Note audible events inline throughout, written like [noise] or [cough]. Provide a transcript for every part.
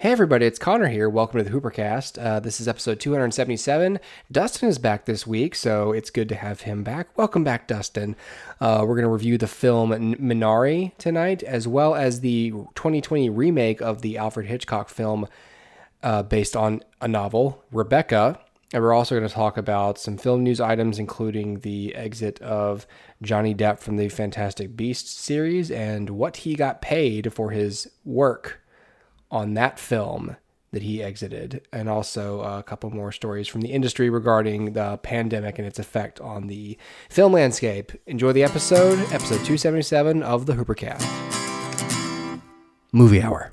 Hey everybody, it's Connor here. Welcome to the Hoopercast. Uh, this is episode 277. Dustin is back this week, so it's good to have him back. Welcome back, Dustin. Uh, we're going to review the film Minari tonight, as well as the 2020 remake of the Alfred Hitchcock film uh, based on a novel, Rebecca. And we're also going to talk about some film news items, including the exit of Johnny Depp from the Fantastic Beasts series and what he got paid for his work on that film that he exited, and also a couple more stories from the industry regarding the pandemic and its effect on the film landscape. Enjoy the episode, episode 277 of the Hoopercast. Movie Hour.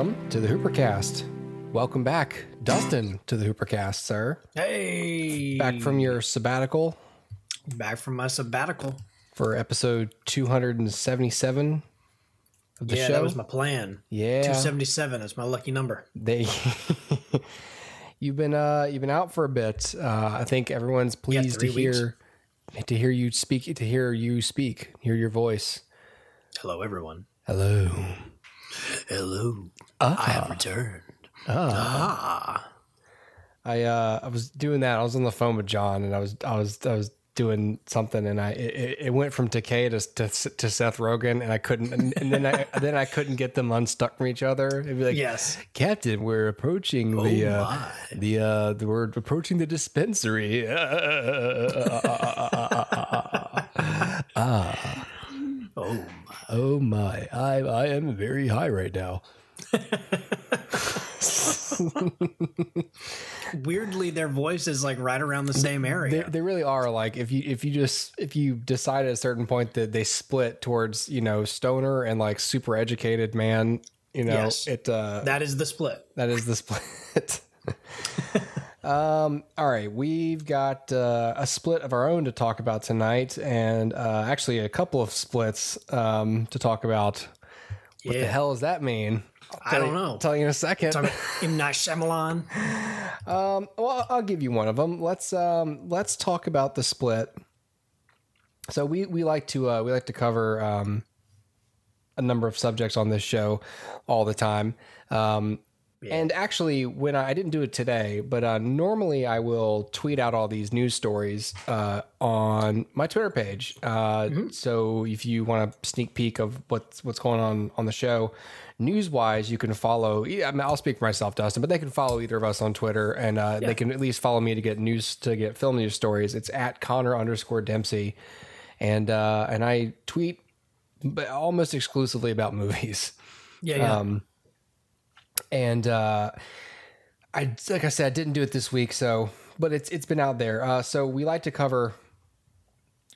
Welcome to the Hoopercast. Welcome back, Dustin, to the Hoopercast, sir. Hey, Back from your sabbatical back from my sabbatical. for episode 277 of the yeah, show. that was my plan. yeah. Two seventy seven is my lucky number. they [laughs] you've been uh you've been out for a bit uh i think everyone's pleased to three weeks. hear to hear you speak to hear you speak hear your voice Hello, everyone. hello Hello, I have returned. Ah, i uh i was doing that i was on the phone with john and i was i was i was doing something and i it, it went from Takei to, to to seth rogen and i couldn't and, and then i [laughs] then i couldn't get them unstuck from each other it'd be like yes. Captain, we're approaching the Oh, uh, the uh, the we're approaching the dispensary. [laughs] ah, Oh, my. oh my! I I am very high right now. Weirdly, their voice is like right around the same area. they really are like if you if you just if you decide at a certain point that they split towards you know stoner and like super educated man, you know Yes. it uh, that is the split. That is the split. [laughs] um, all right, we've got uh, a split of our own to talk about tonight, and uh, actually a couple of splits um, to talk about. What the hell does that mean? I don't know. I'll tell you in a second. Talking M Night Shyamalan. [laughs] Um, well, I'll give you one of them. Let's um, let's talk about the split. So we we like to uh, we like to cover um, a number of subjects on this show all the time. Um, And actually, when I, I didn't do it today, but uh, normally I will tweet out all these news stories uh, on my Twitter page. Uh, So if you want a sneak peek of what's what's going on on the show, news wise, you can follow. I mean, I'll speak for myself, Dustin, but they can follow either of us on Twitter, and uh, they can at least follow me to get news to get film news stories. It's at Connor underscore Dempsey, and uh, and I tweet but almost exclusively about movies. Yeah, yeah. Um, and uh, I like I said, I didn't do it this week, so but it's it's been out there. Uh, so we like to cover.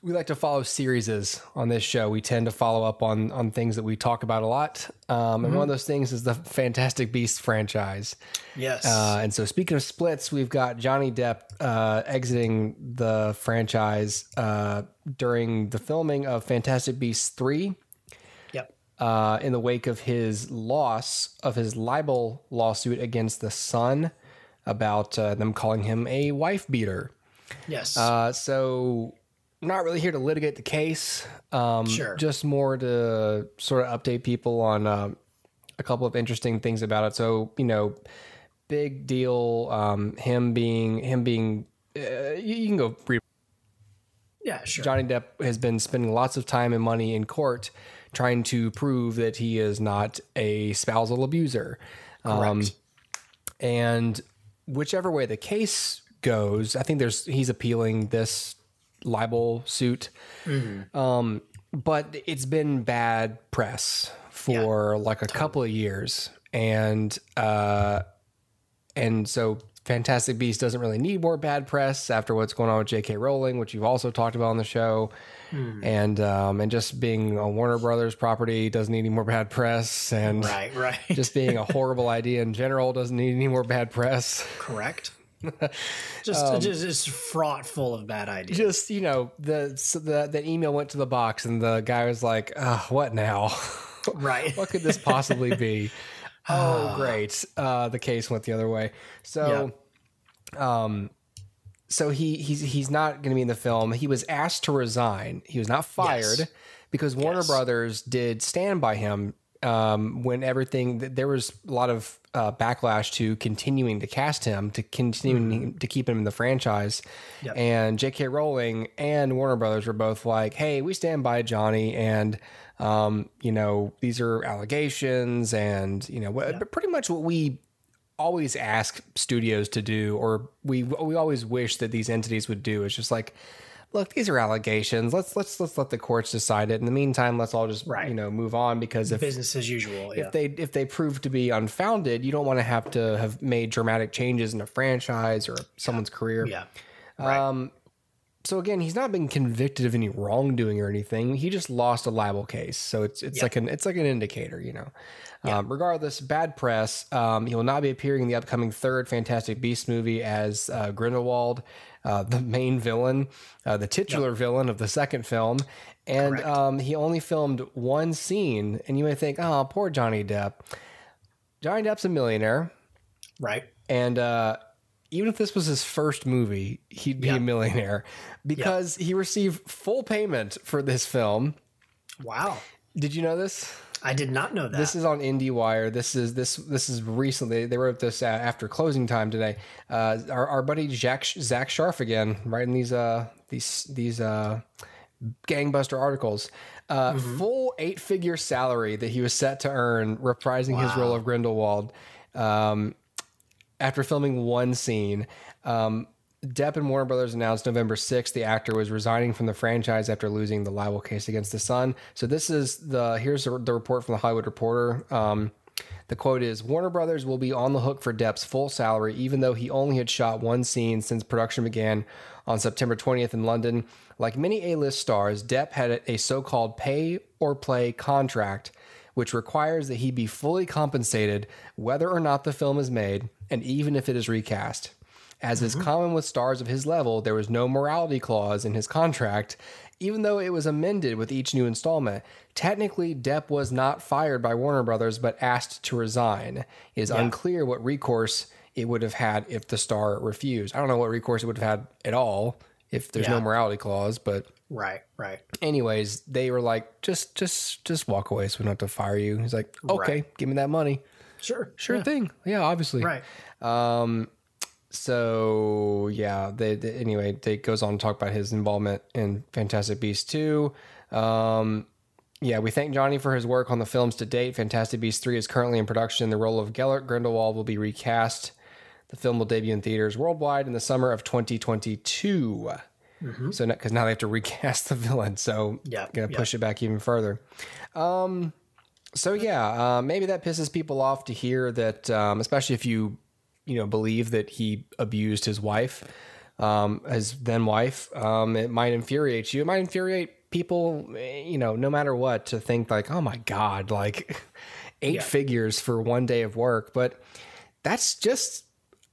We like to follow series on this show. We tend to follow up on on things that we talk about a lot, um, and one of those things is the Fantastic Beasts franchise. yes. Uh, and so, speaking of splits, we've got Johnny Depp uh, exiting the franchise uh, during the filming of Fantastic Beasts three yep. uh, in the wake of his loss of his libel lawsuit against the Sun about uh, them calling him a wife beater. Yes. Uh, so, not really here to litigate the case. Um, Sure. Just more to sort of update people on um a couple of interesting things about it. So, you know, big deal. Um, him being him being. Uh, you, can go read yeah. Sure. Johnny Depp has been spending lots of time and money in court trying to prove that he is not a spousal abuser. Um, Correct. and whichever way the case goes, I think there's he's appealing this libel suit. Um, but it's been bad press for like a couple of years, and uh, and so Fantastic Beast doesn't really need more bad press after what's going on with J.K. Rowling, which you've also talked about on the show, and um, and just being a Warner Brothers property doesn't need any more bad press, and right. Right. just being a horrible [laughs] idea in general doesn't need any more bad press. correct. [laughs] just just just fraught full of bad ideas. Just you know, the so the email went to the box, and the guy was like, "Ah, "What now? [laughs] Right. what could this possibly be?" [laughs] oh, great! Uh, the case went the other way. So, um, so he he's he's not going to be in the film. He was asked to resign. He was not fired Yes. because Warner Yes. Brothers did stand by him um, when everything. There was a lot of uh, backlash to continuing to cast him, to continuing to keep him in the franchise. Yep. And J.K. Rowling and Warner Brothers were both like, "Hey, we stand by Johnny," and um, you know, these are allegations, and you know, what pretty much what we always ask studios to do, or we we always wish that these entities would do. Is just like, look, these are allegations. Let's let's let's let the courts decide it. In the meantime, let's all just Right. you know move on because if Business as usual. Yeah. if they if they prove to be unfounded, you don't want to have to have made dramatic changes in a franchise or someone's career. yeah. Right. So again, he's not been convicted of any wrongdoing or anything. He just lost a libel case. So it's it's like an it's like an indicator, you know. Um, regardless, bad press. Um, he will not be appearing in the upcoming third Fantastic Beast movie as uh, Grindelwald, uh, the main villain, uh, the titular villain of the second film. And um, he only filmed one scene. And you may think, oh, poor Johnny Depp. Johnny Depp's a millionaire. right. And uh, even if this was his first movie, he'd be Yeah. a millionaire because he received full payment for this film. Wow. Did you know this? I did not know that. This is on IndieWire. This is this this is recently. They wrote this uh, after closing time today. Uh, our, our buddy Jack Zack Sharf again writing these uh these these uh gangbuster articles. Uh, Full eight figure salary that he was set to earn reprising his role of Grindelwald. Um, after filming one scene, um, Depp and Warner Brothers announced November 6th the actor was resigning from the franchise after losing the libel case against the Sun. So this is the here's the, report from the Hollywood Reporter. Um, the quote is Warner Brothers will be on the hook for Depp's full salary, even though he only had shot one scene since production began on September 20th in London. Like many A list stars, Depp had a so called pay or play contract, which requires that he be fully compensated whether or not the film is made, and even if it is recast. As is mm-hmm. common with stars of his level, there was no morality clause in his contract, even though it was amended with each new installment. Technically, Depp was not fired by Warner Brothers, but asked to resign. It is unclear what recourse it would have had if the star refused. I don't know what recourse it would have had at all if there's no morality clause, but right. Right. anyways, they were like, just just just walk away so we don't have to fire you. He's like, okay, give me that money. Sure. Sure thing. Yeah, obviously. Right. Um, So yeah, they, they anyway, they goes on to talk about his involvement in Fantastic Beasts 2. Um, yeah, we thank Johnny for his work on the films to date. Fantastic Beasts 3 is currently in production. The role of Gellert Grindelwald will be recast. The film will debut in theaters worldwide in the summer of 2022. So, because now they have to [laughs] recast the villain, so Yeah, gonna yeah. push it back even further. Um, so yeah, uh, maybe that pisses people off to hear that, um, especially if you, you know, believe that he abused his wife, um, his then wife. Um, it might infuriate you. It might infuriate people, eh, you know, no matter what, to think like, oh my god, like [laughs] eight Yeah. figures for one day of work. But that's just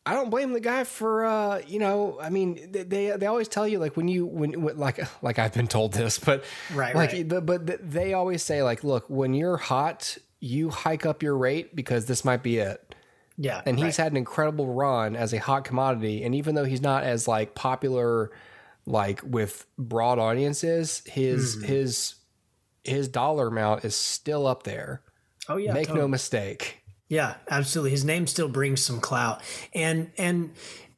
I don't blame the guy for uh, you know, I mean, they, they they always tell you like when you when, when like [laughs] like I've been told this, but Right, like right. the, but th- they always say like, look, when you're hot, you hike up your rate because this might be it. Yeah. And right. he's had an incredible run as a hot commodity, and even though he's not as like popular like with broad audiences, his Mm-hmm. his his dollar amount is still up there. Oh yeah. Make totally. no mistake. Yeah, absolutely. His name still brings some clout, and and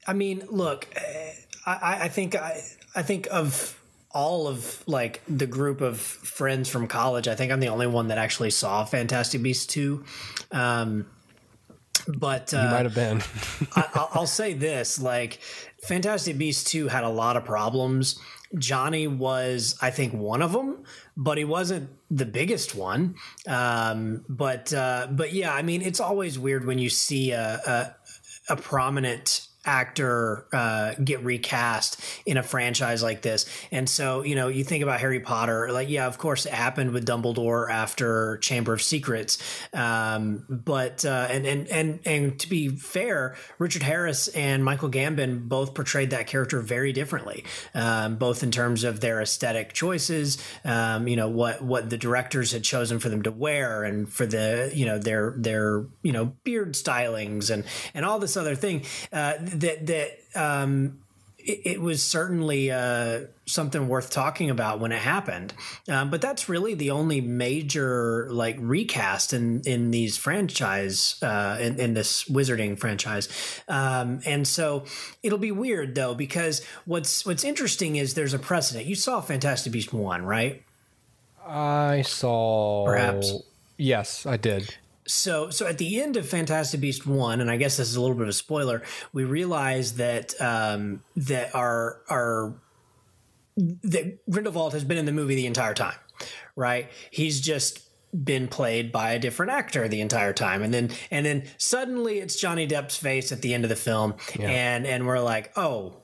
I mean, look, eh, I, I think I I think of all of like the group of friends from college. I think I'm the only one that actually saw Fantastic Beasts two. Um, but uh, You might have been. I, [laughs] I'll- I'll say this: like, Fantastic Beasts two had a lot of problems. Johnny was, I think, one of them, but he wasn't the biggest one. Um, but uh, but yeah, I mean, it's always weird when you see a a, a prominent actor uh, get recast in a franchise like this. And so, you know, you think about Harry Potter, like, yeah, of course, it happened with Dumbledore after Chamber of Secrets. Um, but uh, and and and and to be fair, Richard Harris and Michael Gambon both portrayed that character very differently, um, both in terms of their aesthetic choices, um, you know, what what the directors had chosen for them to wear, and for the you know their their you know beard stylings and and all this other thing. Uh, that that um, it, it, was certainly uh, something worth talking about when it happened. Um, but that's really the only major like recast in in these franchise uh, in, in this Wizarding franchise. Um, and so it'll be weird though because what's what's interesting is there's a precedent. You saw Fantastic Beast one, right? I saw perhaps. Yes, I did so so at the end of Fantastic Beast one, and I guess this is a little bit of a spoiler, we realize that um, that our our that Grindelwald has been in the movie the entire time, right? He's just been played by a different actor the entire time and then and then suddenly it's Johnny Depp's face at the end of the film yeah. and and we're like oh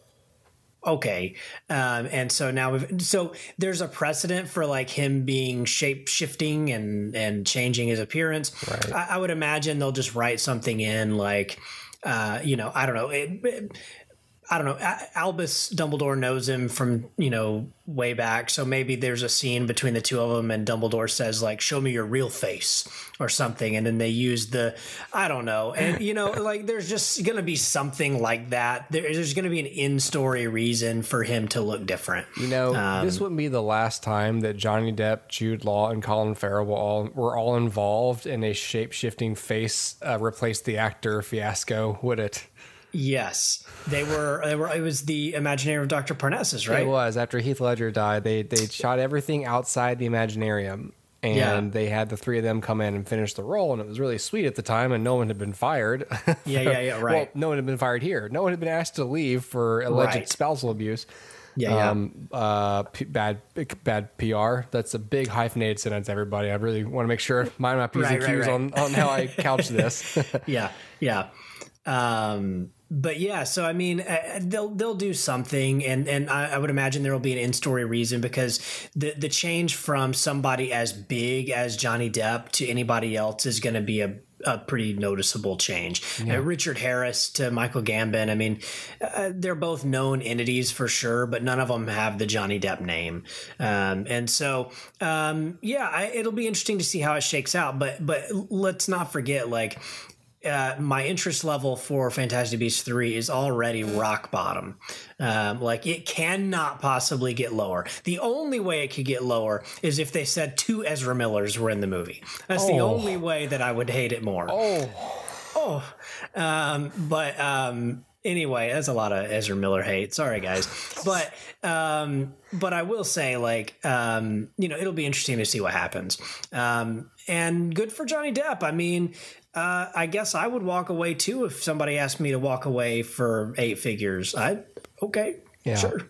okay um, and so now we've so there's a precedent for like him being shape shifting and and changing his appearance right. I, I, would imagine they'll just write something in like uh, you know i don't know it, it, I don't know. Albus Dumbledore knows him from you know way back, so maybe there's a scene between the two of them, and Dumbledore says like, "Show me your real face" or something, and then they use the I don't know, and you know, [laughs] like there's just gonna be something like that. there's gonna be an in-story reason for him to look different. You know, um, this wouldn't be the last time that Johnny Depp, Jude Law, and Colin Farrell were all were all involved in a shape-shifting face uh, replace the actor fiasco, would it? Yes, they were. They were. It was the Imaginarium of Doctor Parnassus, right? It was after Heath Ledger died. They they shot everything outside the Imaginarium, and yeah. they had the three of them come in and finish the role, and it was really sweet at the time. And no one had been fired. yeah, yeah, yeah. [laughs] Right. Well, no one had been fired here. No one had been asked to leave for alleged right. spousal abuse. Yeah, um, yeah. Uh, p- bad, bad PR. That's a big hyphenated sentence. Everybody, I really want to make sure mind my p's right, and q's right, on on how I couch this. [laughs] yeah, yeah. Um, but yeah, so I mean, uh, they'll they'll do something, and and I, I would imagine there will be an in story reason because the the change from somebody as big as Johnny Depp to anybody else is going to be a a pretty noticeable change. Yeah. Uh, Richard Harris to Michael Gambon. I mean, uh, they're both known entities for sure, but none of them have the Johnny Depp name. Um, and so, um, yeah, I, it'll be interesting to see how it shakes out. But but let's not forget, like uh, my interest level for Fantastic Beasts 3 is already rock bottom. Um, like it cannot possibly get lower. The only way it could get lower is if they said two Ezra Millers were in the movie. That's oh. the only way that I would hate it more. Oh. Oh. Um, but um, anyway, that's a lot of Ezra Miller hate. Sorry, guys, but um, but I will say, like, um, you know, it'll be interesting to see what happens. Um, and good for Johnny Depp. I mean, uh, I guess I would walk away too if somebody asked me to walk away for eight figures. I okay, yeah. sure.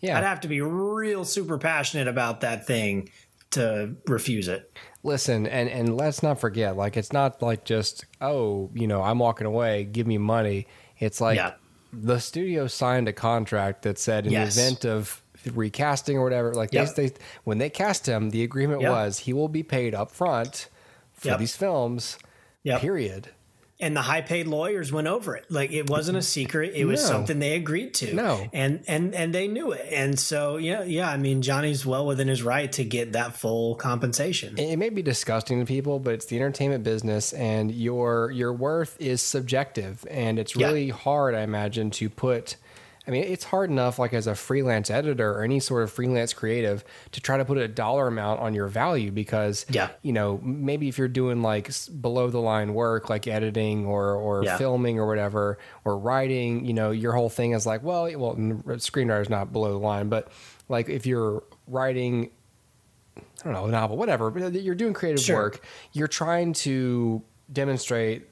Yeah, I'd have to be real super passionate about that thing to refuse it. Listen, and and let's not forget, like it's not like just oh, you know, I'm walking away, give me money. It's like yeah. the studio signed a contract that said in yes. the event of recasting or whatever, like yep. they, they when they cast him, the agreement yep. was he will be paid up front for yep. these films Yep. Period. And the high paid lawyers went over it. Like it wasn't a secret. It was no. something they agreed to. No. And and and they knew it. And so yeah, yeah, I mean Johnny's well within his right to get that full compensation. It may be disgusting to people, but it's the entertainment business and your your worth is subjective and it's really yeah. hard, I imagine, to put I mean, it's hard enough, like as a freelance editor or any sort of freelance creative, to try to put a dollar amount on your value because, yeah. you know, maybe if you're doing like below the line work, like editing or or yeah. filming or whatever, or writing, you know, your whole thing is like, well, well, screenwriter is not below the line, but like if you're writing I don't know, a novel, whatever, but uh, you're doing creative sure. work, you're trying to demonstrate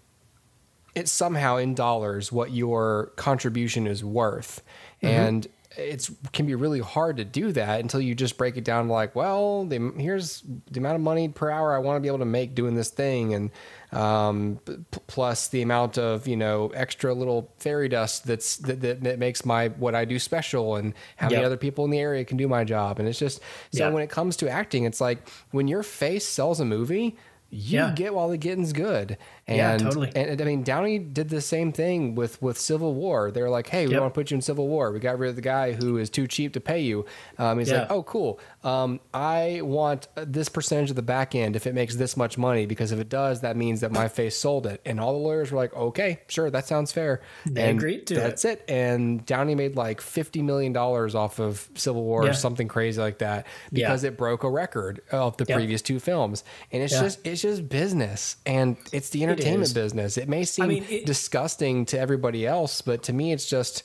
it's somehow in dollars what your contribution is worth. Mm-hmm. And it's can be really hard to do that until you just break it down like, well, the, here's the amount of money per hour I want to be able to make doing this thing, and um, p- plus the amount of you know extra little fairy dust that's that, that, that makes my what I do special, and how many other people in the area can do my job, and it's just so Yeah. when it comes to acting, it's like when your face sells a movie. You Yeah. get while the getting's good, and Yeah, totally. and I mean, Downey did the same thing with with Civil War. They're like, "Hey, we Yep. want to put you in Civil War. We got rid of the guy who is too cheap to pay you." Um, he's like, "Oh, cool. Um, I want this percentage of the back end if it makes this much money because if it does, that means that my face sold it." And all the lawyers were like, "Okay, sure, that sounds fair." They and agreed to That's it. And Downey made like fifty million dollars off of Civil War or something crazy like that because it broke a record of the Yeah. previous two films. And it's Yeah. just it's just business and it's the entertainment business. It may seem mean, it- disgusting to everybody else, but to me, it's just,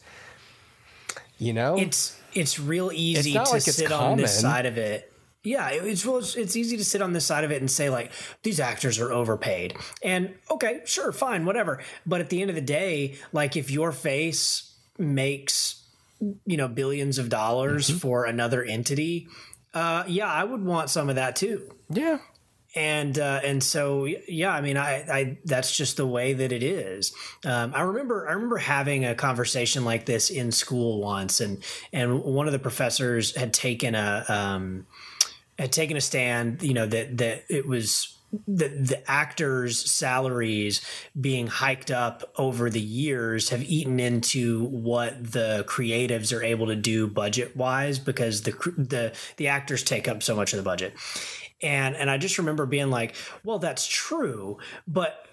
you know, it's it's real easy not to like sit on this side of it. Yeah, it's well, it's, it's easy to sit on this side of it and say like these actors are overpaid. And okay, sure, fine, whatever. But at the end of the day, like if your face makes you know billions of dollars Mm-hmm. for another entity, uh, yeah, I would want some of that too. yeah, and uh, and so yeah, I mean, I, I that's just the way that it is. Um, I remember I remember having a conversation like this in school once, and and one of the professors had taken a um, had taken a stand, you know, that that it was the the actors' salaries being hiked up over the years have eaten into what the creatives are able to do budget wise because the the the actors take up so much of the budget. And and I just remember being like, well, that's true, but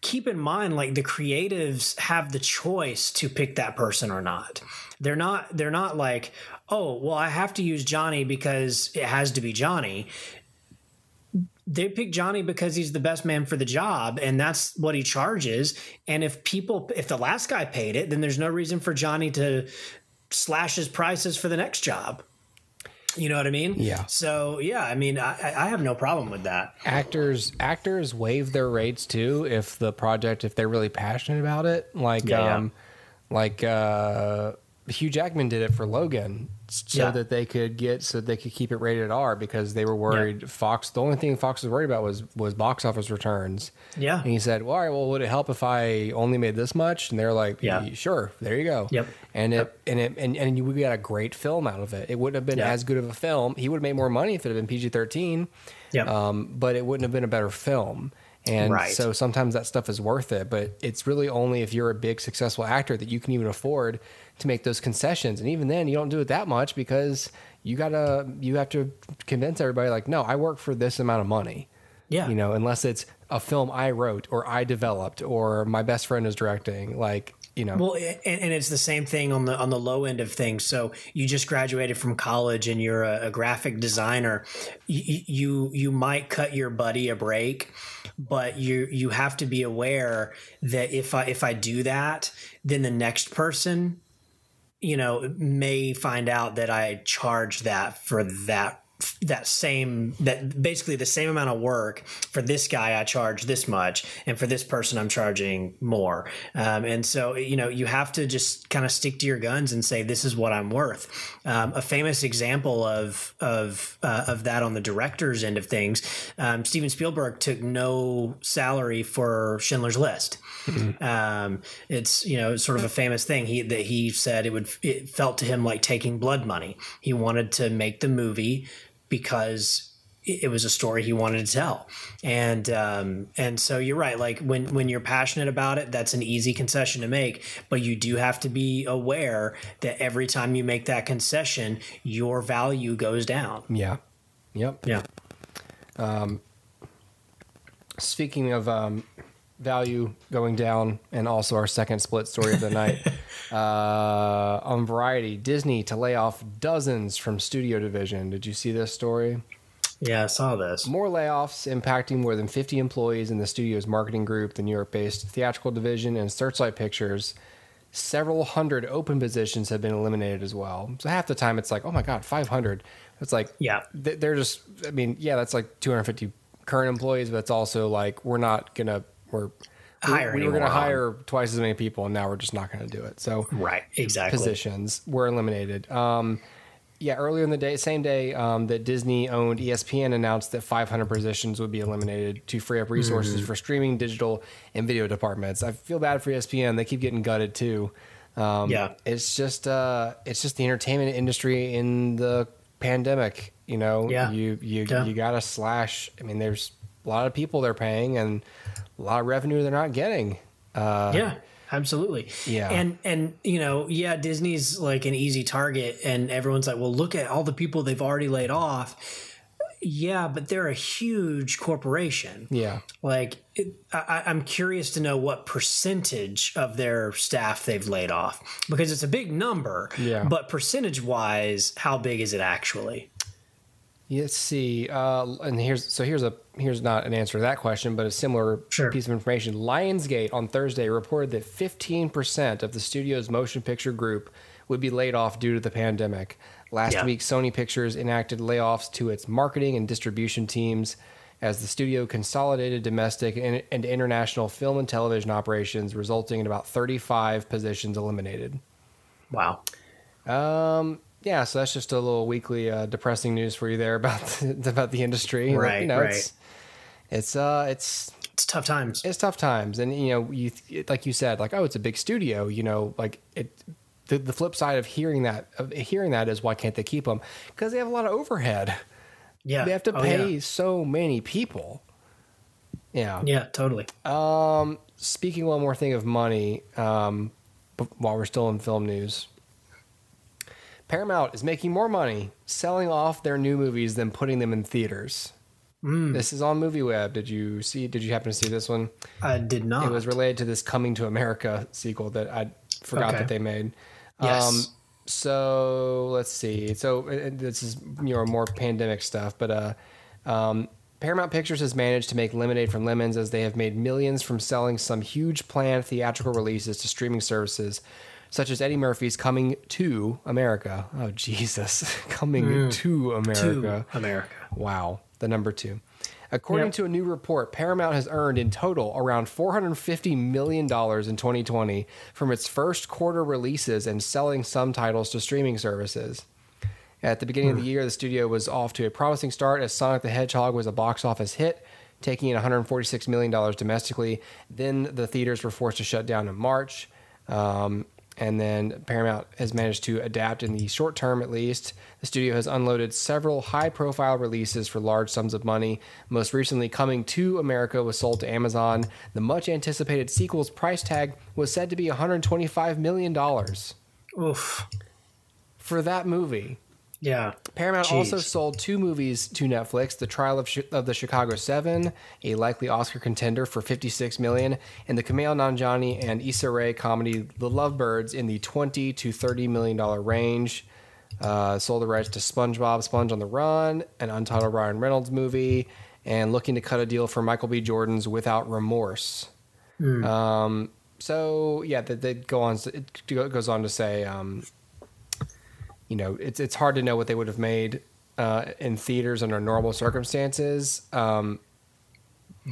keep in mind like the creatives have the choice to pick that person or not. They're not they're not like, "Oh, well, I have to use Johnny because it has to be Johnny." They pick Johnny because he's the best man for the job and that's what he charges. And if people if the last guy paid it, then there's no reason for Johnny to slash his prices for the next job. You know what I mean? Yeah. So yeah, I mean, I, I have no problem with that. actors actors waive their rates too if the project if they're really passionate about it. Like Yeah, yeah. um, like uh, Hugh Jackman did it for Logan. So Yeah. that they could get, so they could keep it rated R because they were worried. Fox, the only thing Fox was worried about was was box office returns. Yeah. And he said, "Well, all right, well, would it help if I only made this much?" And they're like, Yeah. sure, there you go." Yep. And it Yep. and it and and we got a great film out of it. It wouldn't have been Yeah. as good of a film. He would have made more money if it had been PG thirteen. Yep. Um, but it wouldn't have been a better film. And Right. so sometimes that stuff is worth it, but it's really only if you're a big successful actor that you can even afford to make those concessions. And even then, you don't do it that much because you gotta you have to convince everybody like, no, I work for this amount of money. Yeah. You know, unless it's a film I wrote or I developed or my best friend is directing, like you know. Well, and, and it's the same thing on the on the low end of things. So you just graduated from college and you're a, a graphic designer. You, you you might cut your buddy a break, but you you have to be aware that if I if I do that, then the next person, you know, may find out that I charged that for that that same that basically the same amount of work for this guy I charge this much and for this person I'm charging more. Um, and so you know you have to just kind of stick to your guns and say this is what I'm worth. Um, a famous example of of uh, of that on the director's end of things um, Steven Spielberg took no salary for Schindler's List. Um, it's you know sort of a famous thing. He that he said it would it felt to him like taking blood money. He wanted to make the movie because it was a story he wanted to tell and um, and so you're right like when when you're passionate about it that's an easy concession to make but you do have to be aware that every time you make that concession your value goes down yeah. Yep. yeah um, Speaking of um, value going down, and also our second split story of the night [laughs] uh, on Variety, Disney to lay off dozens from studio division. Did you see this story? yeah i saw this More layoffs impacting more than 50 employees in the studio's marketing group, the New York based theatrical division, and Searchlight Pictures. Several hundred open positions have been eliminated as well. So half the time it's like, oh my God, 500. It's like, Yeah. they're just, I mean, yeah, that's like 250 current employees, but it's also like, we're not going to, we're, hire. we were going to hire twice as many people, and now we're just not going to do it. So right exactly. positions were eliminated. Um, yeah, earlier in the day, same day um, that Disney owned ESPN announced that 500 positions would be eliminated to free up resources Mm-hmm. for streaming, digital, and video departments. I feel bad for ESPN; they keep getting gutted too. Um, Yeah. it's just uh, it's just the entertainment industry in the pandemic. You know, Yeah. you you Yeah. you got to slash. I mean, there's a lot of people they're paying and a lot of revenue they're not getting. Uh, Yeah, absolutely. Yeah. And and you know, yeah, Disney's like an easy target and everyone's like, "Well, look at all the people they've already laid off." Yeah, but they're a huge corporation. yeah. Like, it, I, I'm curious to know what percentage of their staff they've laid off because it's a big number. Yeah. But percentage wise, how big is it actually? Let's see. Uh, and here's so here's a here's not an answer to that question, but a similar Sure. piece of information. Lionsgate on Thursday reported that 15% of the studio's motion picture group would be laid off due to the pandemic. Last Yeah. week, Sony Pictures enacted layoffs to its marketing and distribution teams as the studio consolidated domestic and, and international film and television operations, resulting in about 35 positions eliminated. Wow. Um, yeah, so that's just a little weekly uh, depressing news for you there about [laughs] the, about the industry. Right, you know, right. It's it's uh it's It's tough times. it's tough times, and you know you like you said like oh it's a big studio. You know like it. The, the flip side of hearing that of hearing that is why can't they keep them? Because they have a lot of overhead. Yeah. They have to Oh, pay yeah. so many people. Yeah. Yeah, totally. Um, speaking one more thing of money, um, while we're still in film news, Paramount is making more money selling off their new movies than putting them in theaters. Hmm. This is on MovieWeb. Did you see? Did you happen to see this one? I did not. It was related to this Coming to America sequel that I forgot Okay. that they made. Yes. so let's see. So uh, this is you know more pandemic stuff, but uh, um, Paramount Pictures has managed to make lemonade from lemons as they have made millions from selling some huge planned theatrical releases to streaming services. Such as Eddie Murphy's Coming to America. Oh, Jesus. [laughs] Coming to America. to America. Wow, the number two. According Yep. to a new report, Paramount has earned in total around $450 million in 2020 from its first quarter releases and selling some titles to streaming services. At the beginning of the year, the studio was off to a promising start as Sonic the Hedgehog was a box office hit, taking in $146 million domestically. Then the theaters were forced to shut down in March. Um, and then Paramount has managed to adapt in the short term at least. The studio has unloaded several high profile releases for large sums of money. Most recently, Coming to America was sold to Amazon. The much anticipated sequel's price tag was said to be $125 million Oof. for that movie. Yeah. Paramount Jeez. also sold two movies to Netflix: The Trial of, Chi- of the Chicago Seven, a likely Oscar contender for 56 million, and the Kumail Nanjiani and Issa Rae comedy The Lovebirds in the 20 to 30 million dollar range. Uh, sold the rights to SpongeBob, Sponge on the Run, an untitled Ryan Reynolds movie, and looking to cut a deal for Michael B. Jordan's Without Remorse. Um, so yeah, that they go on. It goes on to say. Um, you know, it's it's hard to know what they would have made uh, in theaters under normal circumstances. Um,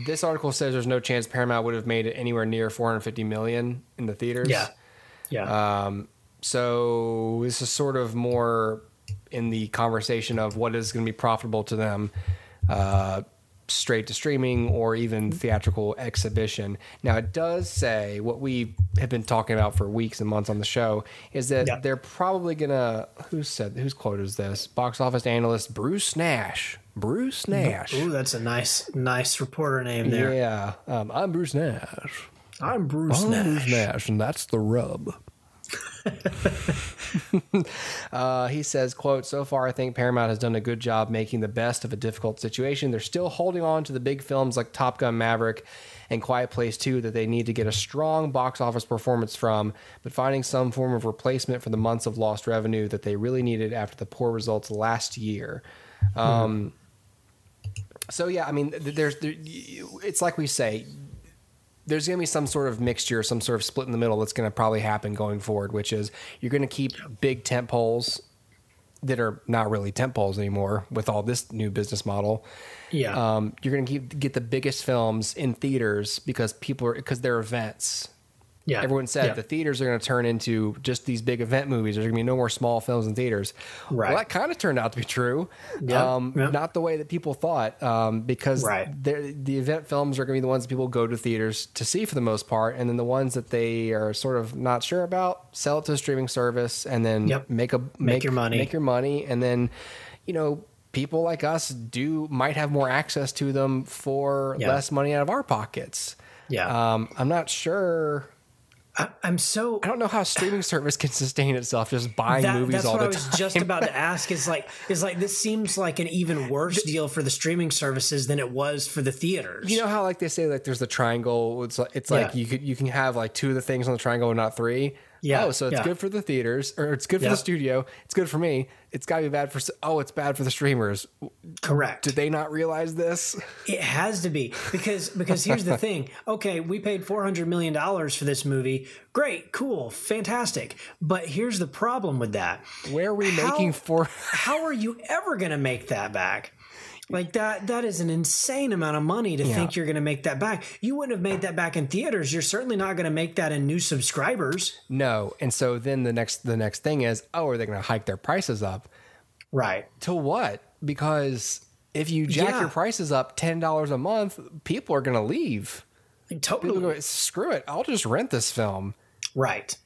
this article says there's no chance Paramount would have made it anywhere near 450 million in the theaters. Yeah. Yeah. Um, so this is sort of more in the conversation of what is going to be profitable to them, uh, straight to streaming or even theatrical exhibition. Now it does say what we have been talking about for weeks and months on the show is that Yeah. they're probably gonna. Who said? Whose quote is this? Box office analyst Bruce Nash. Bruce Nash. Ooh, that's a nice, nice reporter name there. Yeah, um, I'm Bruce Nash. I'm Bruce I'm Nash. Bruce Nash, and that's the rub. [laughs] uh, he says, "quote So far, I think Paramount has done a good job making the best of a difficult situation. They're still holding on to the big films like Top Gun: Maverick and Quiet Place 2 that they need to get a strong box office performance from, but finding some form of replacement for the months of lost revenue that they really needed after the poor results last year." Um, so yeah, I mean, there's there, it's like we say, there's going to be some sort of mixture, some sort of split in the middle that's going to probably happen going forward, which is you're going to keep big tent poles that are not really tent poles anymore with all this new business model. Yeah. Um, you're going to keep, get the biggest films in theaters because people are because they're events. Yeah. Everyone said Yeah. the theaters are going to turn into just these big event movies. There's going to be no more small films in theaters. Right. Well, that kind of turned out to be true. Yep, Um, yep. Not the way that people thought, um, because Right. the event films are going to be the ones that people go to theaters to see for the most part, and then the ones that they are sort of not sure about, sell it to a streaming service, and then Yep. make a make, your money. make your money, and then you know. People like us do might have more access to them for Yeah. less money out of our pockets. Yeah. Um, I'm not sure I, I'm so I don't know how a streaming [sighs] service can sustain itself just buying That- movies that's all what the I was time. just about to [laughs] ask. Is like, is like this seems like an even worse deal for the streaming services than it was for the theaters. You know how like they say like there's the triangle. It's like, it's like Yeah. you could you can have like two of the things on the triangle and not three. Yeah, Oh, so it's yeah. good for the theaters or it's good for Yeah. the studio. It's good for me. It's got to be bad for. Oh, it's bad for the streamers. correct. Did they not realize this? It has to be because because here's the thing. [laughs] Okay, we paid four hundred million dollars for this movie. Great, cool, fantastic. But here's the problem with that. Where are we How- making for? [laughs] How are you ever going to make that back? Like that that is an insane amount of money to think you're going to make that back. You wouldn't have made that back in theaters. You're certainly not going to make that in new subscribers. No. And so then the next the next thing is, oh, are they going to hike their prices up? Right. To what? Because if you jack Yeah. your prices up ten dollars a month, people are going to leave. People Totally. go, screw it. I'll just rent this film. Right.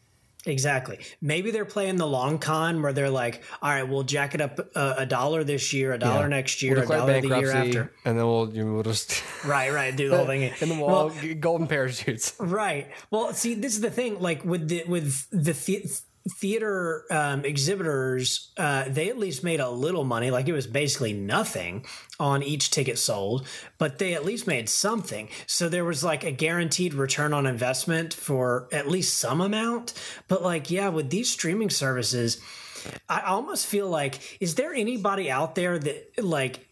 Exactly. Maybe they're playing the long con where they're like, all right, we'll jack it up a, a dollar this year, a dollar next year, We'll a dollar the year after. and then we'll we'll just [laughs] Right, right. Do the whole thing. [laughs] and then we'll all golden parachutes. Right. Well, see, this is the thing. Like with the with the theater um, exhibitors, uh, they at least made a little money. Like it was basically nothing on each ticket sold, but they at least made something. So there was like a guaranteed return on investment for at least some amount. But like, yeah, with these streaming services, I almost feel like, is there anybody out there that like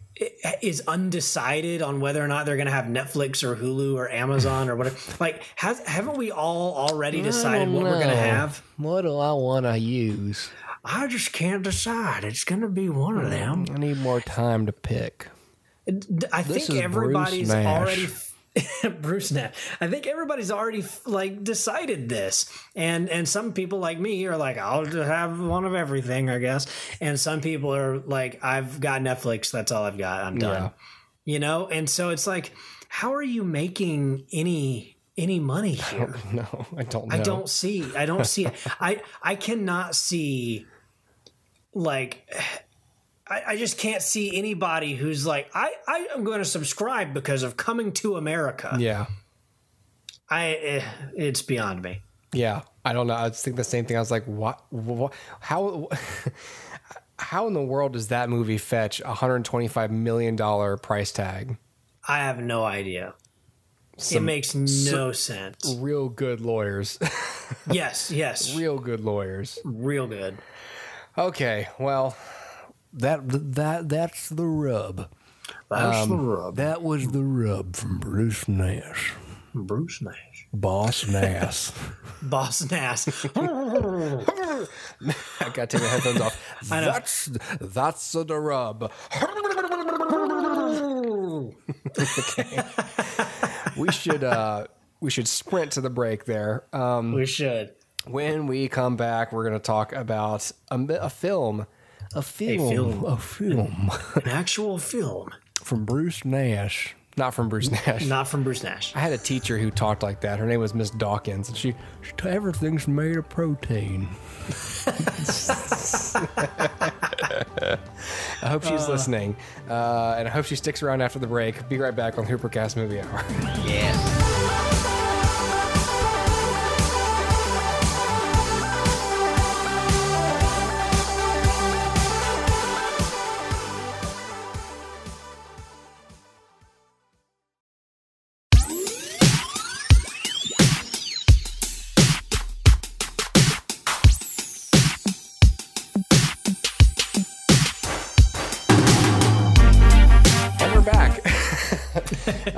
is undecided on whether or not they're going to have Netflix or Hulu or Amazon or whatever? [sighs] Like, has, haven't we all already decided what we're going to have? What do I want to use? I just can't decide. It's going to be one of mm, them. I need more time to pick. I think everybody's already. [laughs] Bruce Nash. I think everybody's already like decided this, and and some people like me are like, I'll just have one of everything, I guess, and some people are like, I've got Netflix. That's all I've got. I'm done. Yeah. You know, and so it's like, how are you making any any money here? [laughs] No, I don't know. I don't see. I don't see it. I I cannot see like I, I just can't see anybody who's like I I am going to subscribe because of Coming to America. Yeah, I eh, it's beyond me. yeah. I don't know. I was thinking the same thing. I was like, what? what how? How in the world does that movie fetch a hundred twenty-five million dollar price tag? I have no idea. it makes no sense. real good lawyers, Yes, yes, [laughs] real good lawyers. Real good. Okay, well, that that that's the rub. That's Um, the rub. That was the rub from Bruce Nash, Bruce Nash, Boss Nash. [laughs] Boss Nash. [laughs] I gotta take my headphones off. [laughs] That's that's the rub. okay, we should uh we should sprint to the break there. Um, we should. when we come back, we're gonna talk about a, a film. A film, film. a film An actual film, from Bruce Nash, not from Bruce Nash. not from Bruce Nash. I had a teacher who talked like that. Her name was Miss Dawkins, and she, she everything's made of protein. [laughs] I hope she's listening, uh, and I hope she sticks around after the break. Be right back on Hoopercast Movie Hour. Yeah.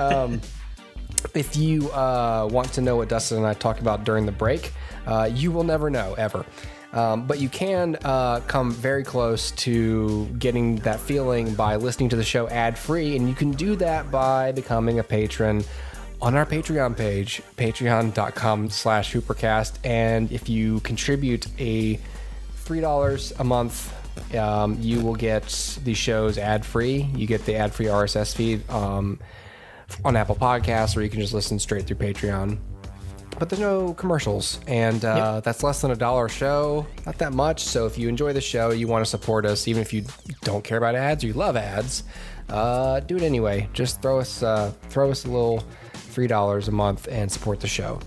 Um, if you uh, want to know what Dustin and I talked about during the break, uh, you will never know ever. Um, but you can uh, come very close to getting that feeling by listening to the show ad free, and you can do that by becoming a patron on our Patreon page, patreon.com slash hoopercast. And if you contribute a $3 a month, um, you will get the shows ad free. You get the ad free RSS feed um, on Apple Podcasts, or you can just listen straight through Patreon but there's no commercials, and uh, yep. that's less than a dollar a show. Not that much. So if you enjoy the show, you want to support us, even if you don't care about ads or you love ads, uh, do it anyway. Just throw us uh, throw us a little three dollars a month and support the show.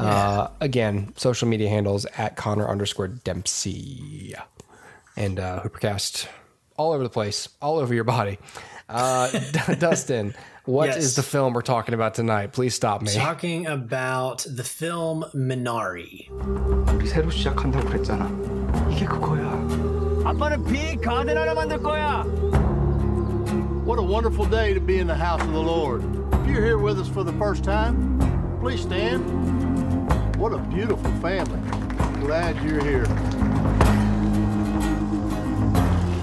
Uh, yeah. again, social media handles at Connor underscore Dempsey and uh, Hoopercast all over the place, all over your body. Uh, [laughs] Dustin. What yes. is the film we're talking about tonight? Please stop me. Talking about the film Minari. 우리 새로 시작한다고 그랬잖아. 이게 그거야. 아빠는 빅 가든 하나 만들 거야. What a wonderful day to be in the house of the Lord. If you're here with us for the first time, please stand. What a beautiful family. Glad you're here.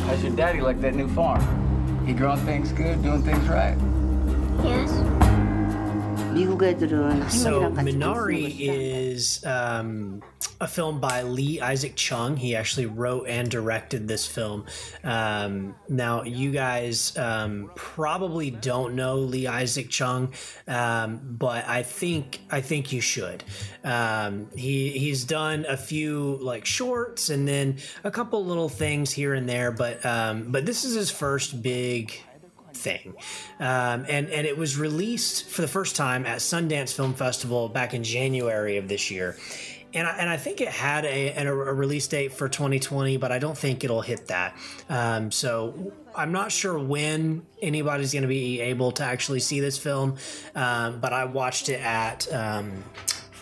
How's your daddy like that new farm? He growing things good, doing things right? Yes. So Minari is um, a film by Lee Isaac Chung. He actually wrote and directed this film. Um, now, you guys um, probably don't know Lee Isaac Chung, um, but I think I think you should. Um, he he's done a few like shorts and then a couple little things here and there, but um, but this is his first big thing. Um, and, and it was released for the first time at Sundance Film Festival back in January of this year. And I, and I think it had a, a, release date for 2020, but I don't think it'll hit that. Um, so I'm not sure when anybody's going to be able to actually see this film, um, but I watched it at um,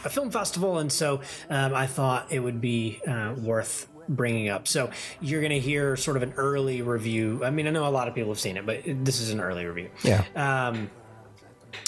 a film festival, and so um, I thought it would be uh, worth bringing up. So you're going to hear sort of an early review. I mean, I know a lot of people have seen it, but this is an early review. Yeah. Um,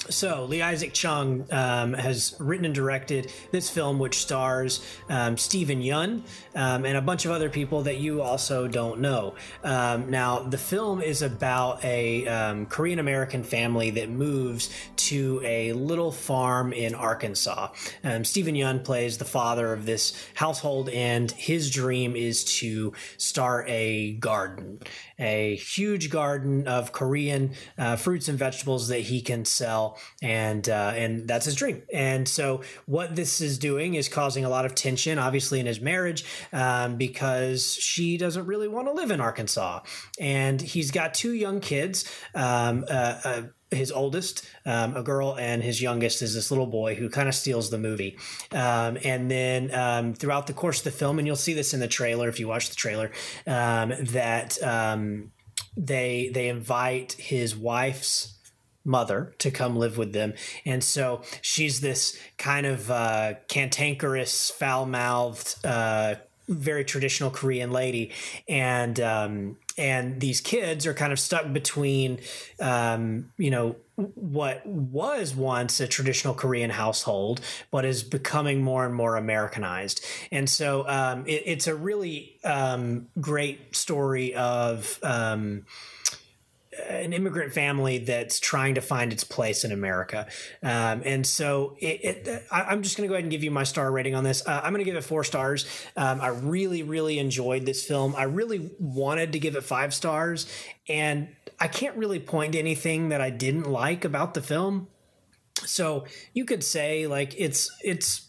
so, Lee Isaac Chung um, has written and directed this film, which stars um, Steven Yeun um, and a bunch of other people that you also don't know. Um, now, the film is about a um, Korean American family that moves to a little farm in Arkansas. Um, Steven Yeun plays the father of this household, and his dream is to start a garden a huge garden of Korean uh, fruits and vegetables that he can sell, and uh, and that's his dream. And so what this is doing is causing a lot of tension, obviously, in his marriage, um, because she doesn't really want to live in Arkansas, and he's got two young kids. Um, uh, uh his oldest, um, a girl, and his youngest is this little boy who kind of steals the movie. Um, and then um, throughout the course of the film, and you'll see this in the trailer if you watch the trailer, um, that um, they they invite his wife's mother to come live with them. And so she's this kind of uh, cantankerous, foul mouthed, uh, very traditional Korean lady. And um, and these kids are kind of stuck between um, you know what was once a traditional Korean household, but is becoming more and more Americanized. And so um, it, it's a really um, great story of um, an immigrant family that's trying to find its place in America. Um, and so it, it, I, am just going to go ahead and give you my star rating on this. Uh, I'm going to give it four stars. Um, I really, really enjoyed this film. I really wanted to give it five stars. And I can't really point to anything that I didn't like about the film. So you could say like it's, it's,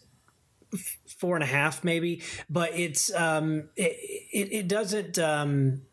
four and a half maybe but it's um it, it, it doesn't um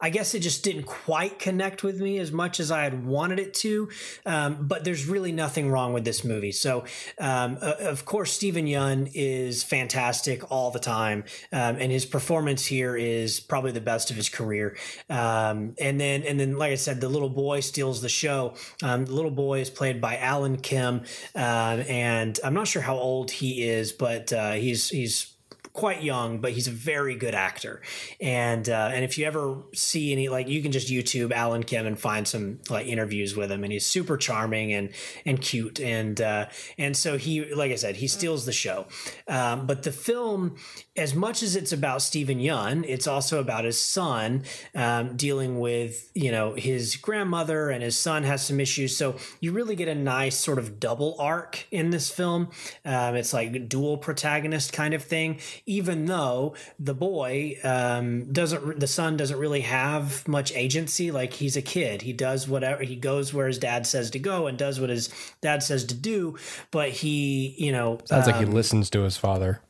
I guess it just didn't quite connect with me as much as I had wanted it to. Um, but there's really nothing wrong with this movie. So, um, uh, of course, Steven Yeun is fantastic all the time, um, and his performance here is probably the best of his career. Um, and then, and then, like I said, the little boy steals the show. Um, the little boy is played by Alan Kim, uh, and I'm not sure how old he is, but uh, he's he's quite young, but he's a very good actor. And uh, and if you ever see any like you can just YouTube Alan Kim and find some like interviews with him, and he's super charming and and cute. And uh, and so he like I said, he steals the show. Um, but the film, as much as it's about Steven Yeun, it's also about his son um, dealing with you know his grandmother and his son has some issues. So you really get a nice sort of double arc in this film. Um, it's like dual protagonist kind of thing even though the boy um, doesn't, the son doesn't really have much agency. Like he's a kid, he does whatever he goes where his dad says to go and does what his dad says to do. But he, you know, sounds like he um, listens to his father.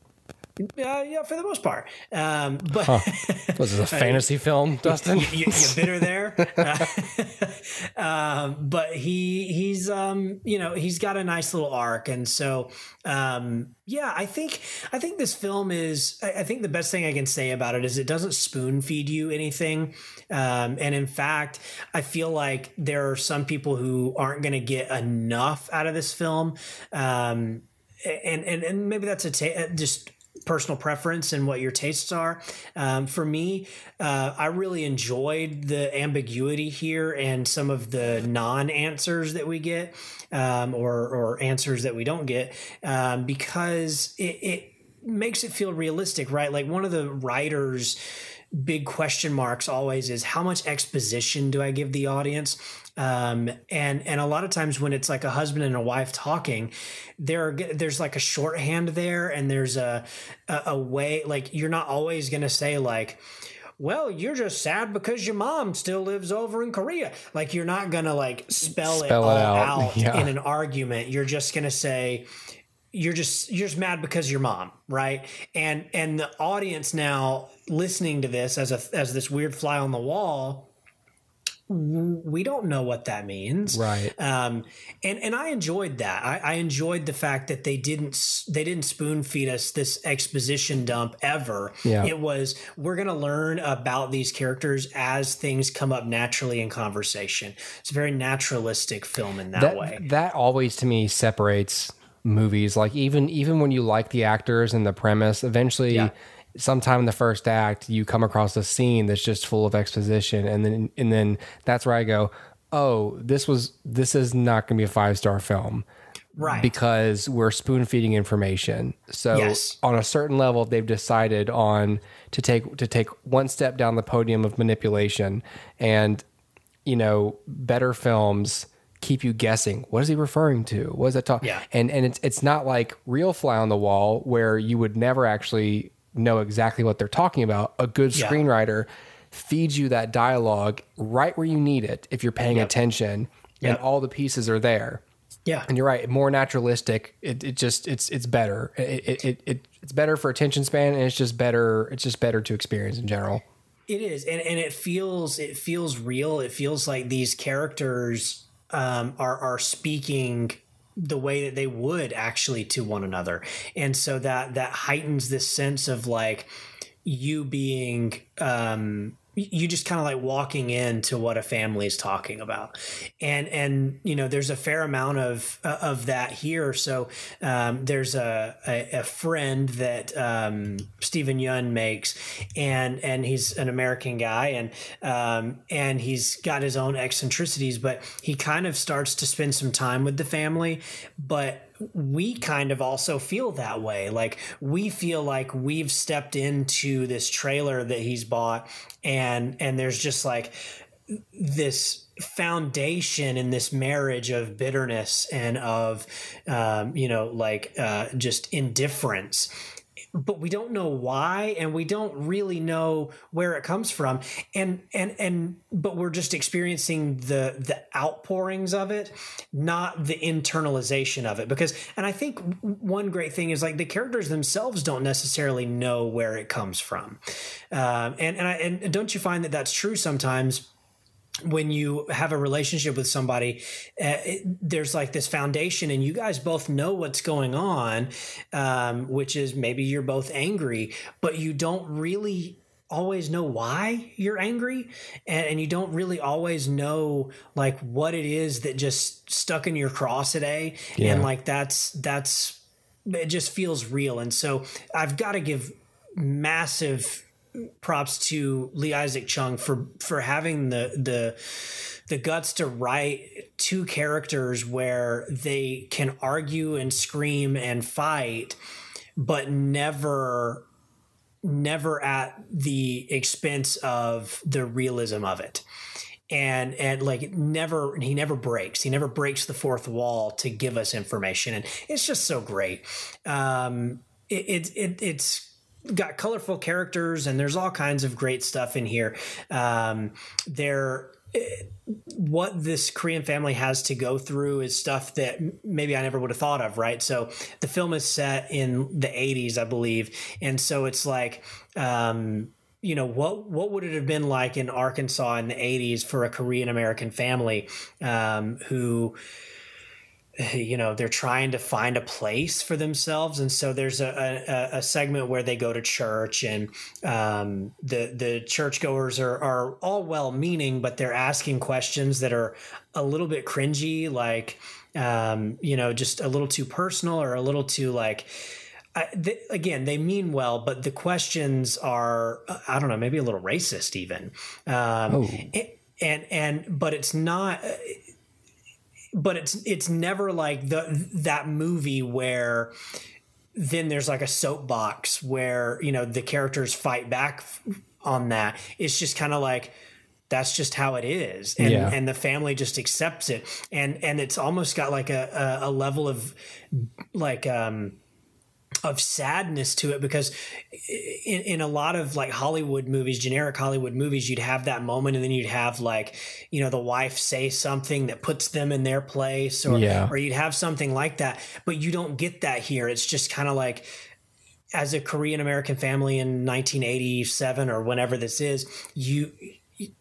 Uh, yeah, for the most part. Um, but huh. [laughs] was it a fantasy film, Dustin? you, you bitter there? Uh, [laughs] [laughs] um, but he he's um, you know he's got a nice little arc, and so um, yeah, I think I think this film is. I, I, think the best thing I can say about it is it doesn't spoon feed you anything, um, and in fact, I feel like there are some people who aren't going to get enough out of this film. Um, and, and and maybe that's a ta- just personal preference and what your tastes are. Um, for me, uh, I really enjoyed the ambiguity here and some of the non-answers that we get, um, or or answers that we don't get, um, because it, it makes it feel realistic, right? Like one of the writers big question marks always is how much exposition do I give the audience? Um, and and a lot of times when it's like a husband and a wife talking, there are, there's like a shorthand there, and there's a, a, a way like you're not always going to say like well, you're just sad because your mom still lives over in Korea. Like you're not gonna like spell, spell it, all it out, out [laughs] yeah. in an argument. You're just gonna say you're just you're just mad because your mom, right? And and the audience now listening to this as a as this weird fly on the wall we don't know what that means. Right. Um, and and i enjoyed that. I, I, enjoyed the fact that they didn't they didn't spoon feed us this exposition dump ever. Yeah. it was we're gonna learn about these characters as things come up naturally in conversation. It's a very naturalistic film in that, that way. that always to me separates movies. Like even even when you like the actors and the premise eventually yeah sometime in the first act you come across a scene that's just full of exposition and then and then that's where I go, "Oh, this was this is not going to be a five-star film." Right. Because we're spoon feeding information. So yes. on a certain level they've decided on to take to take one step down the podium of manipulation and you know, better films keep you guessing. What is he referring to? What is that talk? Yeah. And and it's it's not like real fly on the wall where you would never actually know exactly what they're talking about. A good yeah. screenwriter feeds you that dialogue right where you need it if you're paying yep. attention yep. and all the pieces are there. Yeah. And you're right, more naturalistic. It, it just it's it's better. It, it, it it's better for attention span and it's just better it's just better to experience in general. It is. And and it feels it feels real. It feels like these characters um, are are speaking the way that they would actually to one another. And so that that heightens this sense of like you being um you just kind of like walking into what a family is talking about. And and you know there's a fair amount of uh, of that here. So um, there's a, a, a friend that um, Steven Yeun makes and and he's an American guy and um, and he's got his own eccentricities but he kind of starts to spend some time with the family but we kind of also feel that way. Like we feel like we've stepped into this trailer that he's bought and and there's just like this foundation in this marriage of bitterness and of um, you know like uh, just indifference but we don't know why and we don't really know where it comes from. And and and but we're just experiencing the the outpourings of it not the internalization of it. Because and i think one great thing is like the characters themselves don't necessarily know where it comes from. Um, and and I, and don't you find that that's true sometimes when you have a relationship with somebody, uh, it, there's like this foundation, and you guys both know what's going on, um, which is maybe you're both angry, but you don't really always know why you're angry and, and, you don't really always know like what it is that just stuck in your cross today yeah. and like that's that's it just feels real and so i've got to give massive props to Lee Isaac Chung for for having the the the guts to write two characters where they can argue and scream and fight, but never never at the expense of the realism of it. And and like never he never breaks. He never breaks the fourth wall to give us information. And it's just so great. Um it, it, it it's got colorful characters and there's all kinds of great stuff in here um there what this Korean family has to go through is stuff that maybe I never would have thought of, right? So the film is set in the 80s, I believe. And so it's like, um, you know what what would it have been like in Arkansas in the 80s for a Korean American family um, who [laughs] you know they're trying to find a place for themselves and so there's a, a, a segment where they go to church and um, the the churchgoers are, are all well meaning but they're asking questions that are a little bit cringy like um, you know just a little too personal or a little too like I, they, again, they mean well, but the questions are, I don't know, maybe a little racist even. Um, oh. and, and, but it's not, but it's it's never like the that movie where then there's like a soapbox where you know the characters fight back on that. It's just kind of like that's just how it is and yeah. and the family just accepts it and and it's almost got like a a, a level of like um of sadness to it because in, in a lot of like Hollywood movies, generic Hollywood movies, you'd have that moment and then you'd have like, you know, the wife say something that puts them in their place or, yeah. or you'd have something like that, but you don't get that here. It's just kind of like, as a Korean American family in 1987 or whenever this is, you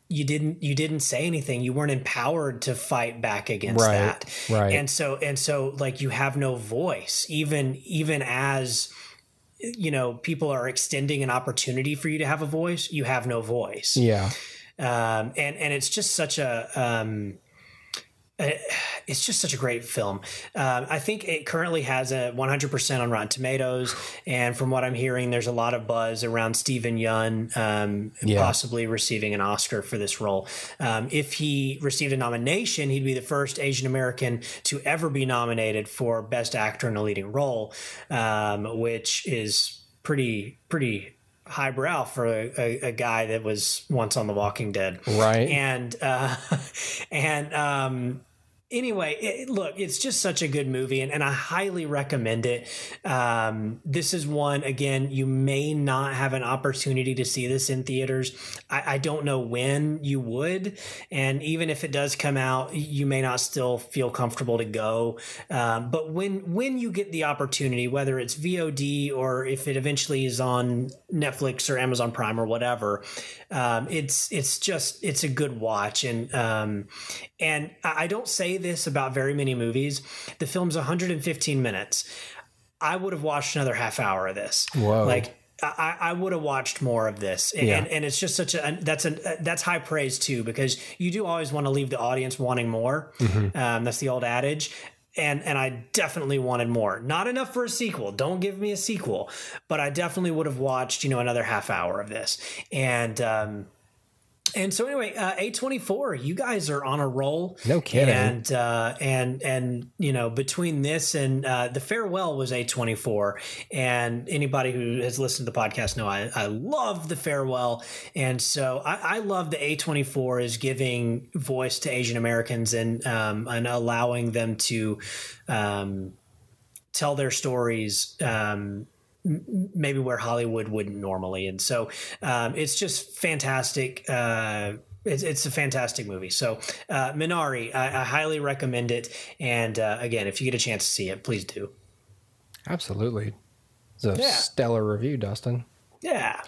you didn't you didn't say anything. You weren't empowered to fight back against right, that. right. And so and so like you have no voice. Even even as you know people are extending an opportunity for you to have a voice you have no voice. Yeah. Um and and it's just such a um it's just such a great film. Um, I think it currently has a 100% on Rotten Tomatoes, and from what I'm hearing, there's a lot of buzz around Steven Yeun um, yeah. possibly receiving an Oscar for this role. Um, if he received a nomination, he'd be the first Asian American to ever be nominated for Best Actor in a Leading Role, um, which is pretty pretty highbrow for a, a, a, guy that was once on The Walking Dead, right? And uh, [laughs] and um, anyway, it, look, it's just such a good movie, and, and I highly recommend it. Um, this is one, again, you may not have an opportunity to see this in theaters. I, I, don't know when you would, and even if it does come out, you may not still feel comfortable to go. Um, but when when you get the opportunity, whether it's VOD or if it eventually is on Netflix or Amazon Prime or whatever, um, it's it's just it's a good watch, and um, and I don't say this about very many movies. The film's 115 minutes. I would have watched another half hour of this. Whoa. Like I, I would have watched more of this, and, yeah. and, and it's just such a that's a that's high praise too because you do always want to leave the audience wanting more. Mm-hmm. Um, that's the old adage, and and I definitely wanted more. Not enough for a sequel. Don't give me a sequel, but I definitely would have watched you know another half hour of this, and um, and so anyway, uh, A24, you guys are on a roll. No kidding. And uh, and and you know, between this and uh, the farewell was A24, and anybody who has listened to the podcast know I, I love the farewell, and so I, I love the A24 is giving voice to Asian Americans and um, and allowing them to um, tell their stories. Um, maybe where Hollywood wouldn't normally. And so um, it's just fantastic. Uh, it's, it's, a fantastic movie. So uh, Minari, I, I, highly recommend it. And uh, again, if you get a chance to see it, please do. Absolutely. It's a yeah. stellar review, Dustin. Yeah.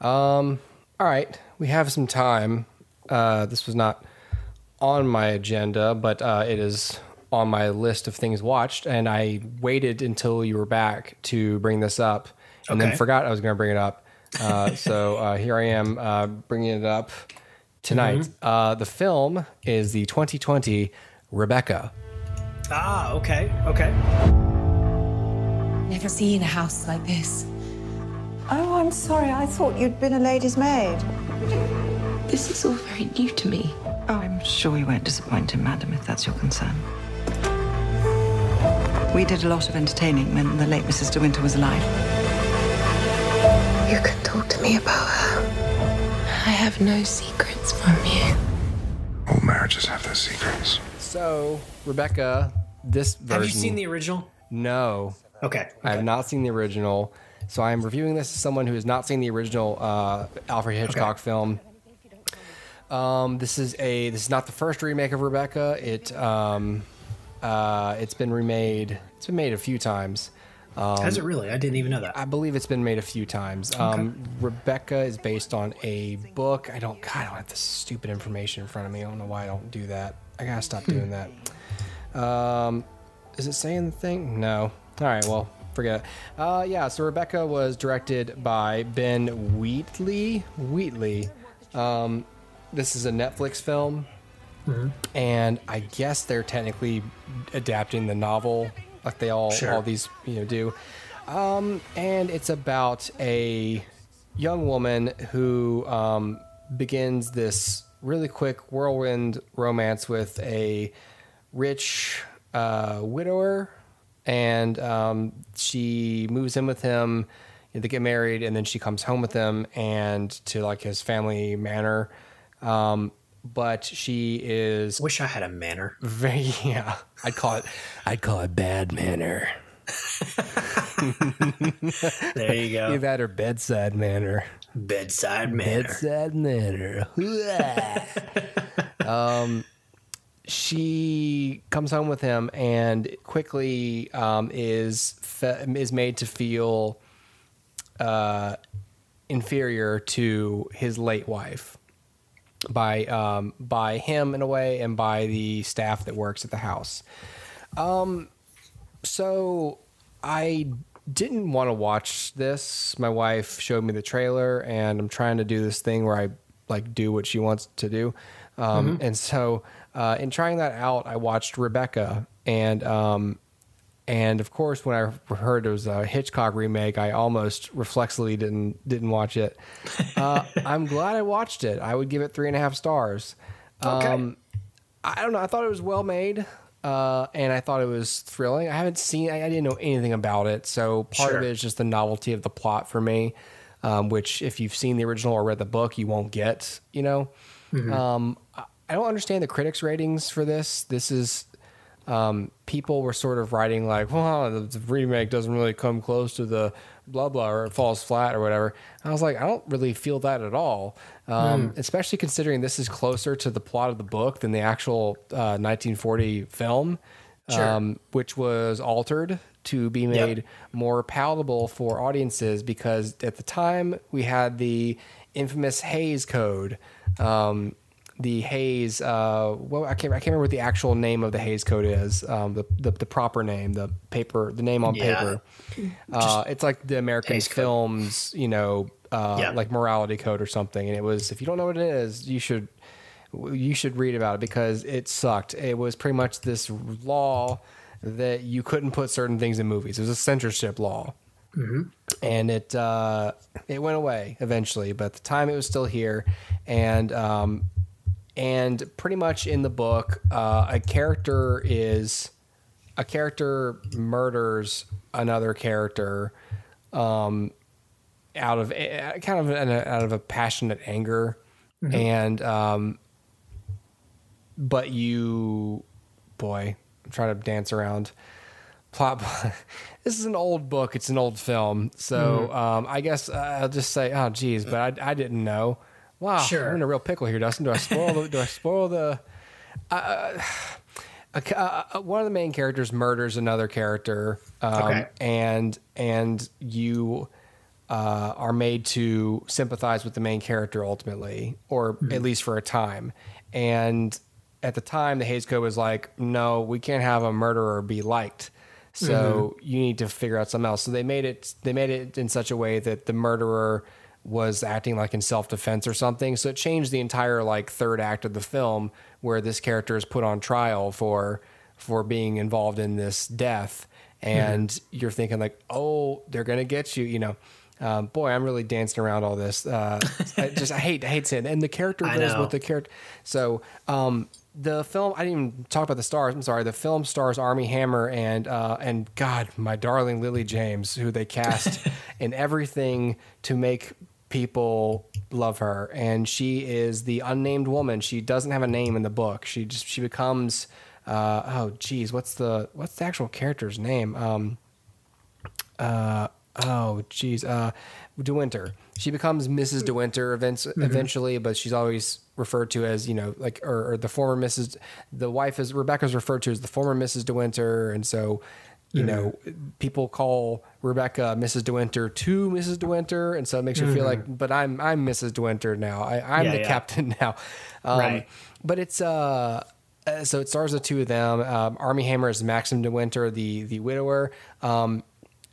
Um. All right, we have some time. Uh, this was not on my agenda, but uh, it is on my list of things watched, and I waited until you were back to bring this up, and okay. then forgot I was going to bring it up. Uh, [laughs] so uh, here I am uh, bringing it up tonight. Mm-hmm. Uh, the film is the 2020 Rebecca. Ah, okay, okay. Never seen a house like this. Oh, I'm sorry. I thought you'd been a lady's maid. This is all very new to me. Oh, I'm sure you won't disappoint him, madam, if that's your concern. We did a lot of entertaining when the late Mrs. De Winter was alive. You can talk to me about her. I have no secrets from you. All marriages have their secrets. So, Rebecca, this version. Have you seen the original? No, Okay. I have not seen the original. So I am reviewing this as someone who has not seen the original uh, Alfred Hitchcock Okay. film. Um, this is a this is not the first remake of Rebecca. It um, uh, it's been remade. It's been made a few times. Has it really? I didn't even know that. I believe it's been made a few times. Um, Rebecca is based on a book. I don't. God, I don't have this stupid information in front of me. I don't know why I don't do that. I gotta stop doing that. Um, is it saying the thing? No. All right. Well, forget it. Uh, yeah. So Rebecca was directed by Ben Wheatley. Wheatley. Um, this is a Netflix film, and I guess they're technically adapting the novel, like they all Sure. all these you know do. Um, and it's about a young woman who um, begins this really quick whirlwind romance with a rich uh, widower, and um, she moves in with him. They get married, and then she comes home with him and to like his family manor. Um, but she is Wish I had a manner. very yeah. I'd call it I'd call it bad manner. There you go. You've had her bedside manner. Bedside manner. Bedside manner. [laughs] um, she comes home with him and quickly um, is fe- is made to feel uh, inferior to his late wife by um, by him in a way and by the staff that works at the house. Um, so I didn't want to watch this. My wife showed me the trailer, and I'm trying to do this thing where I like do what she wants to do. Um, And so, uh, in trying that out, I watched Rebecca, and um, and of course, when I heard it was a Hitchcock remake, I almost reflexively didn't didn't watch it. [laughs] Uh, I'm glad I watched it. I would give it three and a half stars. Okay. Um, I don't know. I thought it was well made, uh, and I thought it was thrilling. I haven't seen. I, I didn't know anything about it, so part of it is just the novelty of the plot for me. Um, which, if you've seen the original or read the book, you won't get. You know, um, I- I don't understand the critics' ratings for this. This is um, people were sort of writing like, "Well, the, the remake doesn't really come close to the blah blah, or it falls flat or whatever." I was like, I don't really feel that at all, um, especially considering this is closer to the plot of the book than the actual uh, 1940 film, Sure. um, which was altered to be made more palatable for audiences because at the time we had the infamous Hays Code. Um, the Hays, uh, well, I can't, I can't remember what the actual name of the Hays Code is. Um, the, the the proper name, the paper, the name on Yeah. paper. Uh, it's like the American Hays Code. films, you know, uh, Yeah. like morality code or something. And it was, if you don't know what it is, you should you should read about it because it sucked. It was pretty much this law that you couldn't put certain things in movies. It was a censorship law, and it uh, it went away eventually. But at the time, it was still here, and um, and pretty much in the book, uh, a character is a character murders another character um, out of eh, kind of an, out of a passionate anger, and um, but you, boy, I'm trying to dance around. Plot. [laughs] this is an old book. It's an old film, so um, I guess uh, I'll just say, oh, geez, but I, I didn't know. Wow, Sure. I'm in a real pickle here, Dustin. Do I spoil the? do I spoil the? Uh, uh, uh, one of the main characters murders another character, um, Okay. and and you uh, are made to sympathize with the main character ultimately, or at least for a time. And at the time, the Hays Code was like, no, we can't have a murderer be liked. So you need to figure out something else. So they made it. They made it in such a way that the murderer was acting like in self defense or something. So it changed the entire like third act of the film, where this character is put on trial for for being involved in this death, and you're thinking like, oh, they're gonna get you, you know. Um, boy, I'm really dancing around all this. Uh, I just I hate I hate saying, and the character goes with the character. So um, the film I didn't even talk about the stars. I'm sorry. The film stars Armie Hammer and uh, and God, my darling Lily James, who they cast [laughs] in everything to make people love her. And she is the unnamed woman. She doesn't have a name in the book. She just she becomes. Uh, oh, geez, what's the what's the actual character's name? Um, uh, oh, geez, uh, De Winter. She becomes Mrs. De Winter events, eventually, but she's always referred to as you know, like or, or the former Mrs. The wife is Rebecca's referred to as the former Mrs. De Winter, and so you know people call Rebecca Mrs. De Winter to Mrs. De Winter, and so it makes her feel like, but I'm I'm Mrs. De Winter now. I, I'm Yeah, the yeah. captain [laughs] now. Um, Right. But it's uh. uh, So it stars the two of them. Um, Armie Hammer is Maxim De Winter, the the widower, um,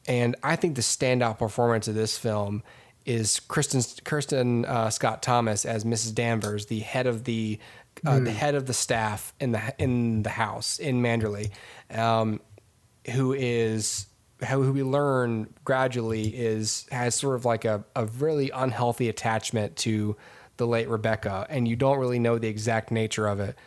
and I think the standout performance of this film is Kristin Kirsten uh, Scott Thomas as Mrs. Danvers, the head of the uh, the head of the staff in the in the house in Manderley, um, who is who we learn gradually is has sort of like a, a really unhealthy attachment to the late Rebecca, and you don't really know the exact nature of it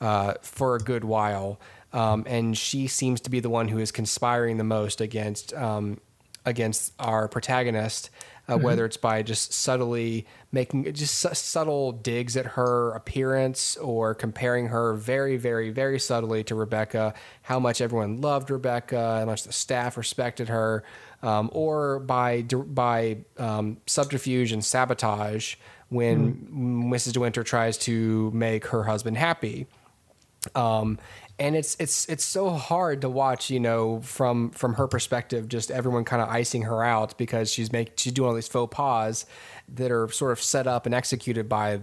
uh, for a good while. Um, and she seems to be the one who is conspiring the most against um, against our protagonist, uh, whether it's by just subtly making just su- subtle digs at her appearance or comparing her very, very, very subtly to Rebecca, how much everyone loved Rebecca, how much the staff respected her, um, or by by um, subterfuge and sabotage when Mrs. De Winter tries to make her husband happy um, and it's it's it's so hard to watch, you know, from from her perspective, just everyone kind of icing her out because she's make she's doing all these faux pas that are sort of set up and executed by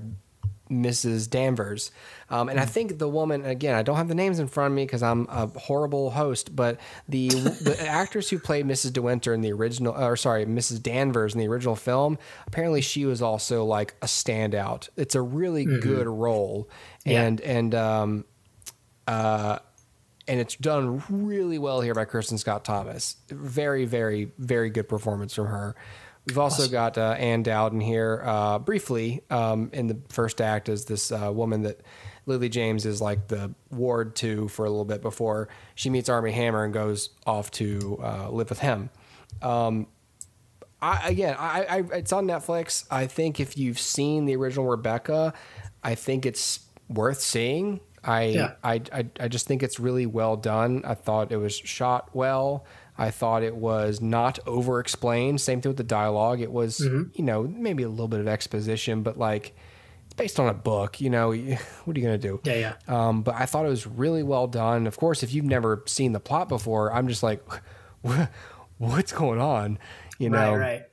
Mrs. Danvers. Um, and I think the woman again, I don't have the names in front of me because I'm a horrible host, but the the actress who played Mrs. De Winter in the original, or sorry, Mrs. Danvers in the original film, apparently she was also like a standout. It's a really good role, and and um, uh, and it's done really well here by Kirsten Scott Thomas. Very, very, very good performance from her. We've also got uh, Ann Dowd in here uh, briefly um, in the first act as this uh, woman that Lily James is like the ward to for a little bit before she meets Armie Hammer and goes off to uh, live with him. Um, I, again, I, I, it's on Netflix. I think if you've seen the original Rebecca, I think it's worth seeing. I, Yeah. I, I, I just think it's really well done. I thought it was shot well. I thought it was not over explained. Same thing with the dialogue. It was, you know, maybe a little bit of exposition, but like it's based on a book. You know, [laughs] what are you gonna do? Yeah, yeah. Um, but I thought it was really well done. Of course, if you've never seen the plot before, I'm just like, [laughs] what's going on? You know, right,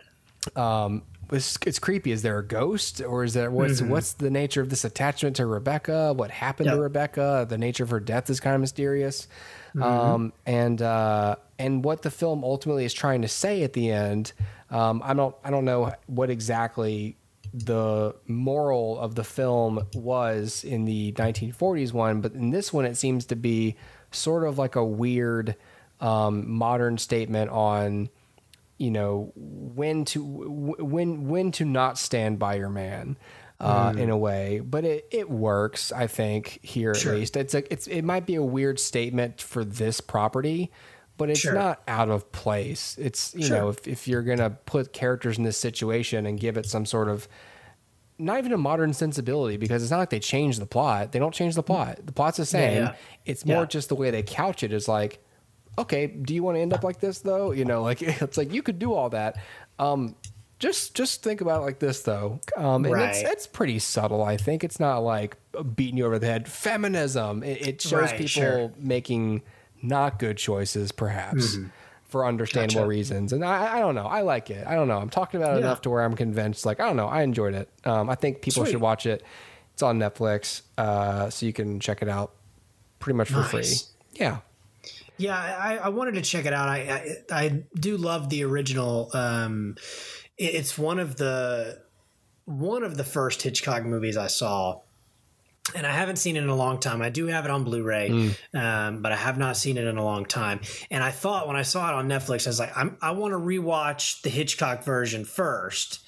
right. um, it's, it's creepy. Is there a ghost, or is there what's what's the nature of this attachment to Rebecca? What happened to Rebecca? The nature of her death is kind of mysterious, um, and uh, and what the film ultimately is trying to say at the end. Um, I don't I don't know what exactly the moral of the film was in the 1940s one, but in this one it seems to be sort of like a weird um, modern statement on you know when to w- when when to not stand by your man uh, in a way but it, it works i think here Sure. at least it's like it's it might be a weird statement for this property but it's Sure. not out of place it's you Sure. know if, if you're gonna put characters in this situation and give it some sort of not even a modern sensibility because it's not like they change the plot. They don't change the plot. The plot's the same. yeah. It's more Yeah. just the way they couch it is like, okay, do you want to end up like this though? You know, like [laughs] it's like you could do all that. Um, just just think about it like this though. Um, and it's Right. it's pretty subtle. I think it's not like beating you over the head. Feminism. It, it shows Right, people sure. making not good choices, perhaps. For understandable Gotcha. reasons, and I, I don't know. I like it. I don't know. I'm talking about it Yeah. enough to where I'm convinced. Like I don't know. I enjoyed it. Um, I think people Sweet. should watch it. It's on Netflix, uh, so you can check it out pretty much for free. Yeah. Yeah, I, I wanted to check it out. I, I I do love the original. Um, it- it's one of the one of the first Hitchcock movies I saw, and I haven't seen it in a long time. I do have it on Blu-ray, um, but I have not seen it in a long time. And I thought when I saw it on Netflix, I was like, I'm, I want to rewatch the Hitchcock version 1st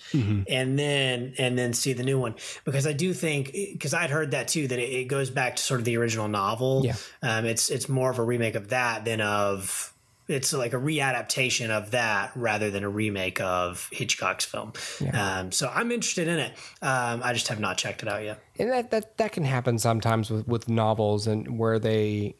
and then and then see the new one because I do think because I'd heard that too that it, it goes back to sort of the original novel. Yeah. um, it's it's more of a remake of that than of. It's like a readaptation of that rather than a remake of Hitchcock's film. Um, so I'm interested in it. Um, I just have not checked it out yet. and that, that that can happen sometimes with with novels and where they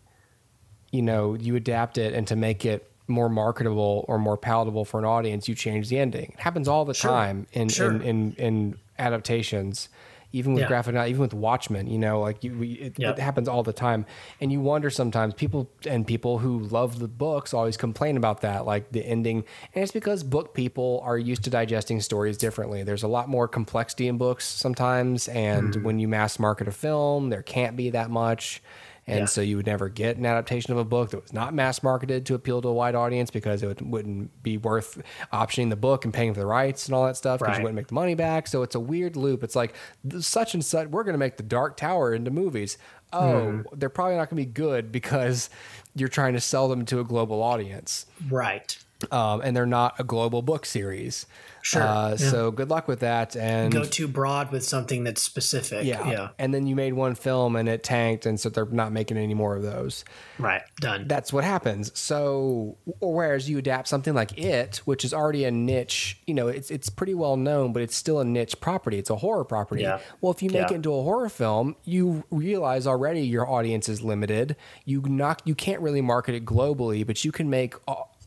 you know you adapt it and to make it more marketable or more palatable for an audience you change the ending it happens all the time in, Sure. in, in in adaptations even with Yeah. graphic novel even with watchmen you know like you we, it, Yep. it happens all the time and you wonder sometimes people and people who love the books always complain about that like the ending and it's because book people are used to digesting stories differently there's a lot more complexity in books sometimes and Mm-hmm. when you mass market a film there can't be that much and Yeah. so you would never get an adaptation of a book that was not mass marketed to appeal to a wide audience because it would, wouldn't be worth optioning the book and paying for the rights and all that stuff because you wouldn't make the money back. So it's a weird loop. It's like such and such. We're going to make the Dark Tower into movies. Oh, hmm. they're probably not going to be good because you're trying to sell them to a global audience, Right. Um, and they're not a global book series. Sure, Uh, yeah. So good luck with that. And Go too broad with something that's specific. yeah. Yeah. And then you made one film and it tanked, and so they're not making any more of those. Right. Done. that's what happens. So, or whereas you adapt something like it, which is already a niche, you know, it's it's pretty well known, but it's still a niche property. It's a horror property. Yeah. Well, if you make Yeah. it into a horror film, you realize already your audience is limited. You not you can't really market it globally, but you can make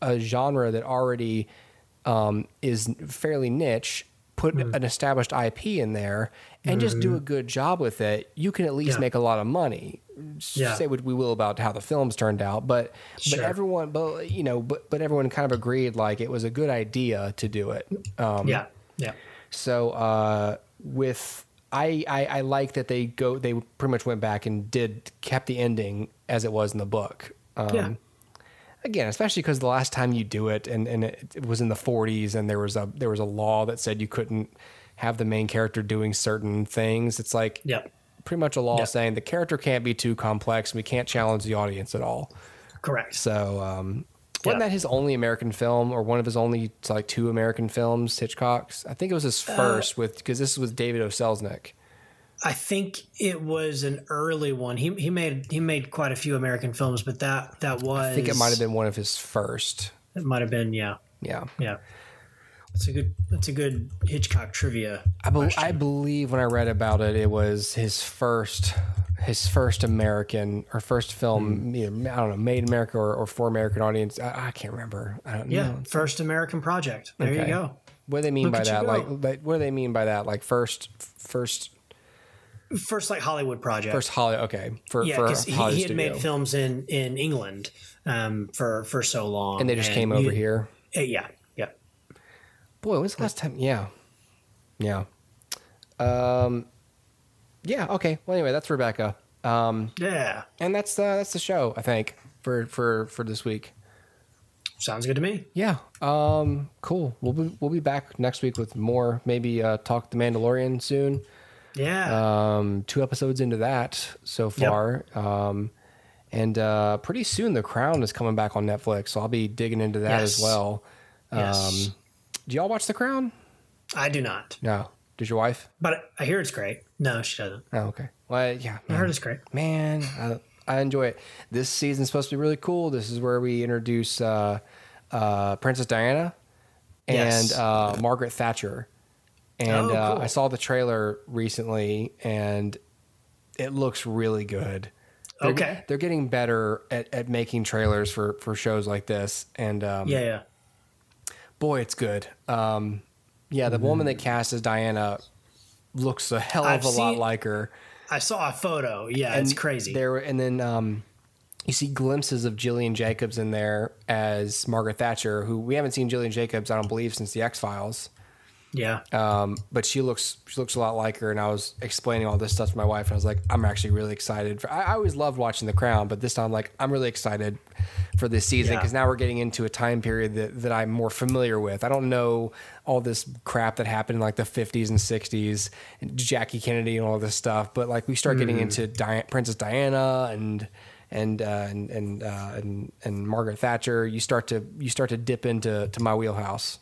a, genre that already um, is fairly niche. Put Hmm. an established IP in there and just do a good job with it. You can at least Mm-hmm. Yeah. make a lot of money Yeah. say what we will about how the films turned out, but Sure. but everyone, but you know, but but everyone kind of agreed like it was a good idea to do it. Um, yeah. Yeah. So uh, with I, I I like that they go they pretty much went back and did kept the ending as it was in the book. Um, Yeah. Again, especially because the last time you do it, and, and it, it was in the 40s, and there was a there was a law that said you couldn't have the main character doing certain things. It's like Yep. pretty much a law Yep. saying the character can't be too complex. and We can't challenge the audience at all. Correct. So, um, wasn't Yeah. that his only American film, or one of his only like two American films? Hitchcock's. I think it was his Uh, first with because this was with David O. Selznick. I think it was an early one. He he made he made quite a few American films, but that that was I think it might have been one of his first. it might have been yeah Yeah, yeah. That's a good that's a good Hitchcock trivia. I, question. I believe when I read about it, it was his first his first American or first film. Hmm. You know, I don't know, made in America or, or for American audience. I, I can't remember. I don't yeah, know. first American project. There you go. What do they mean Look by that? Like, like, what do they mean by that? Like first, first, First like Hollywood project. first Hollywood. Okay, for yeah, for because he, he had studio. made films in in England um, for for so long, and they just came over you- here. uh, yeah, yeah. Boy, when's the last time? Yeah, yeah, um, yeah. Okay. Well, anyway, that's Rebecca, um, Yeah, and that's uh, that's the show. I think for for for this week. sounds good to me. Yeah. Um. Cool. We'll be we'll be back next week with more. Maybe uh, talk the Mandalorian soon. Yeah, Um, two episodes into that so far. Um, and uh, pretty soon the Crown is coming back on Netflix, so I'll be digging into that as Yes. well. yes. Um, do y'all watch The Crown? I do not, No. Does your wife? but I hear it's great. No, she doesn't. Oh, okay. Well, yeah. I heard it's great. man, I, I enjoy it. This season's supposed to be really cool. This is where we introduce uh, uh, Princess Diana and Yes. uh, Margaret Thatcher. And Oh, uh. I saw the trailer recently, and it looks really good. They're, Okay. they're getting better at, at making trailers for, for shows like this, and um, Yeah, yeah. boy, it's good. Um, yeah, the woman that cast as Diana looks a hell of I've a lot seen- like her. I saw a photo. Yeah, it's crazy. There and then um, you see glimpses of Jillian Jacobs in there as Margaret Thatcher, who we haven't seen Jillian Jacobs, I don't believe, since the X Files. Yeah. Um, but she looks she looks a lot like her, and I was explaining all this stuff to my wife, and I was like, I'm actually really excited. For, I, I always loved watching The Crown, but this time, like, I'm really excited for this season Yeah. because now we're getting into a time period that, that I'm more familiar with. I don't know all this crap that happened in like the 50s and 60s, and Jackie Kennedy and all this stuff, but like we start getting into Di- Princess Diana and and uh, and and, uh, and and Margaret Thatcher. You start to you start to dip into to my wheelhouse,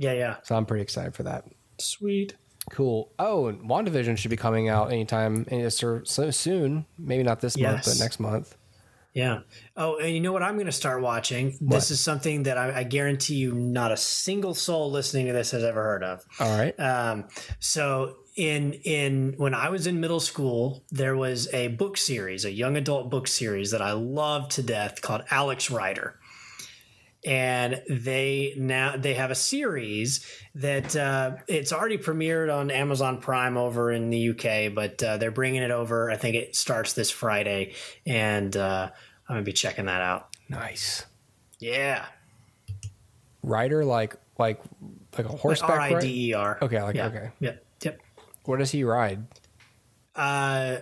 Yeah, yeah. so I'm pretty excited for that. Sweet. Cool. Oh, and WandaVision should be coming out anytime any- so so soon. Maybe not this month, but next month. Yeah. Oh, and you know what I'm going to start watching? This is something that I, I guarantee you not a single soul listening to this has ever heard of. All right. Um, so in in when I was in middle school, there was a book series, a young adult book series that I loved to death called Alex Rider. And they now they have a series that uh, it's already premiered on Amazon Prime over in the UK, but uh, they're bringing it over. I think it starts this Friday, and uh, I'm gonna be checking that out. nice. Yeah, Rider like like like a horseback R I? D E R. Okay, like yeah. okay. Yep. Yep. What does he ride? Uh,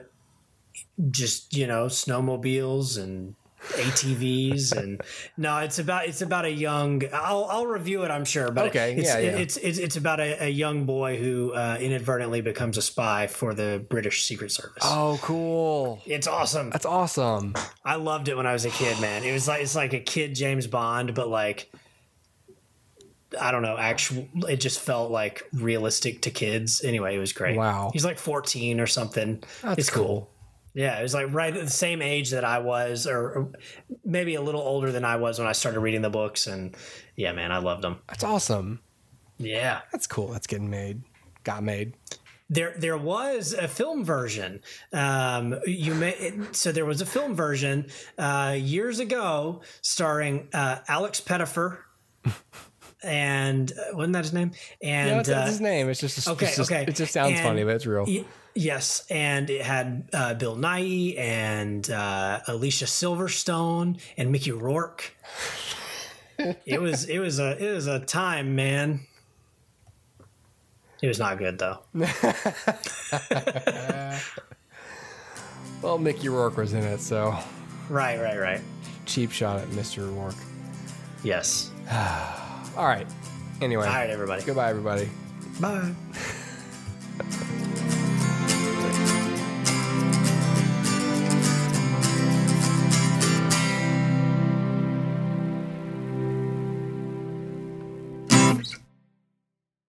just you know, snowmobiles and ATVs and no, it's about it's about a young. I'll I'll review it, I'm sure, but Okay, it's, yeah, yeah. it's it's it's about a, a young boy who uh, inadvertently becomes a spy for the British Secret Service. Oh, cool. It's awesome. That's awesome. I loved it when I was a kid, man. It was like it's like a kid James Bond, but like I don't know, actual it just felt like realistic to kids. Anyway, it was great. Wow. He's like 14 or something. That's it's cool. Yeah, it was like right at the same age that I was, or, maybe a little older than I was when I started reading the books. And yeah, man, I loved them. That's awesome. Yeah, That's cool. That's getting made. Got made. there there was a film version. Um, you may so there was a film version uh, years ago starring uh, Alex Pettyfer. [laughs] And uh, wasn't that his name? And Yeah, that's, that's uh, his name. It's just okay, it's just, okay. It just sounds And- funny, but it's real. Y- yes, and it had uh, Bill Nighy and uh, Alicia Silverstone and Mickey Rourke. it was it was a it was a time, man. It was not good though. [laughs] Well, Mickey Rourke was in it, so Right, right, right. cheap shot at Mr. Rourke. Yes. [sighs] All right. Anyway, All right, everybody. goodbye, everybody. Bye. [laughs]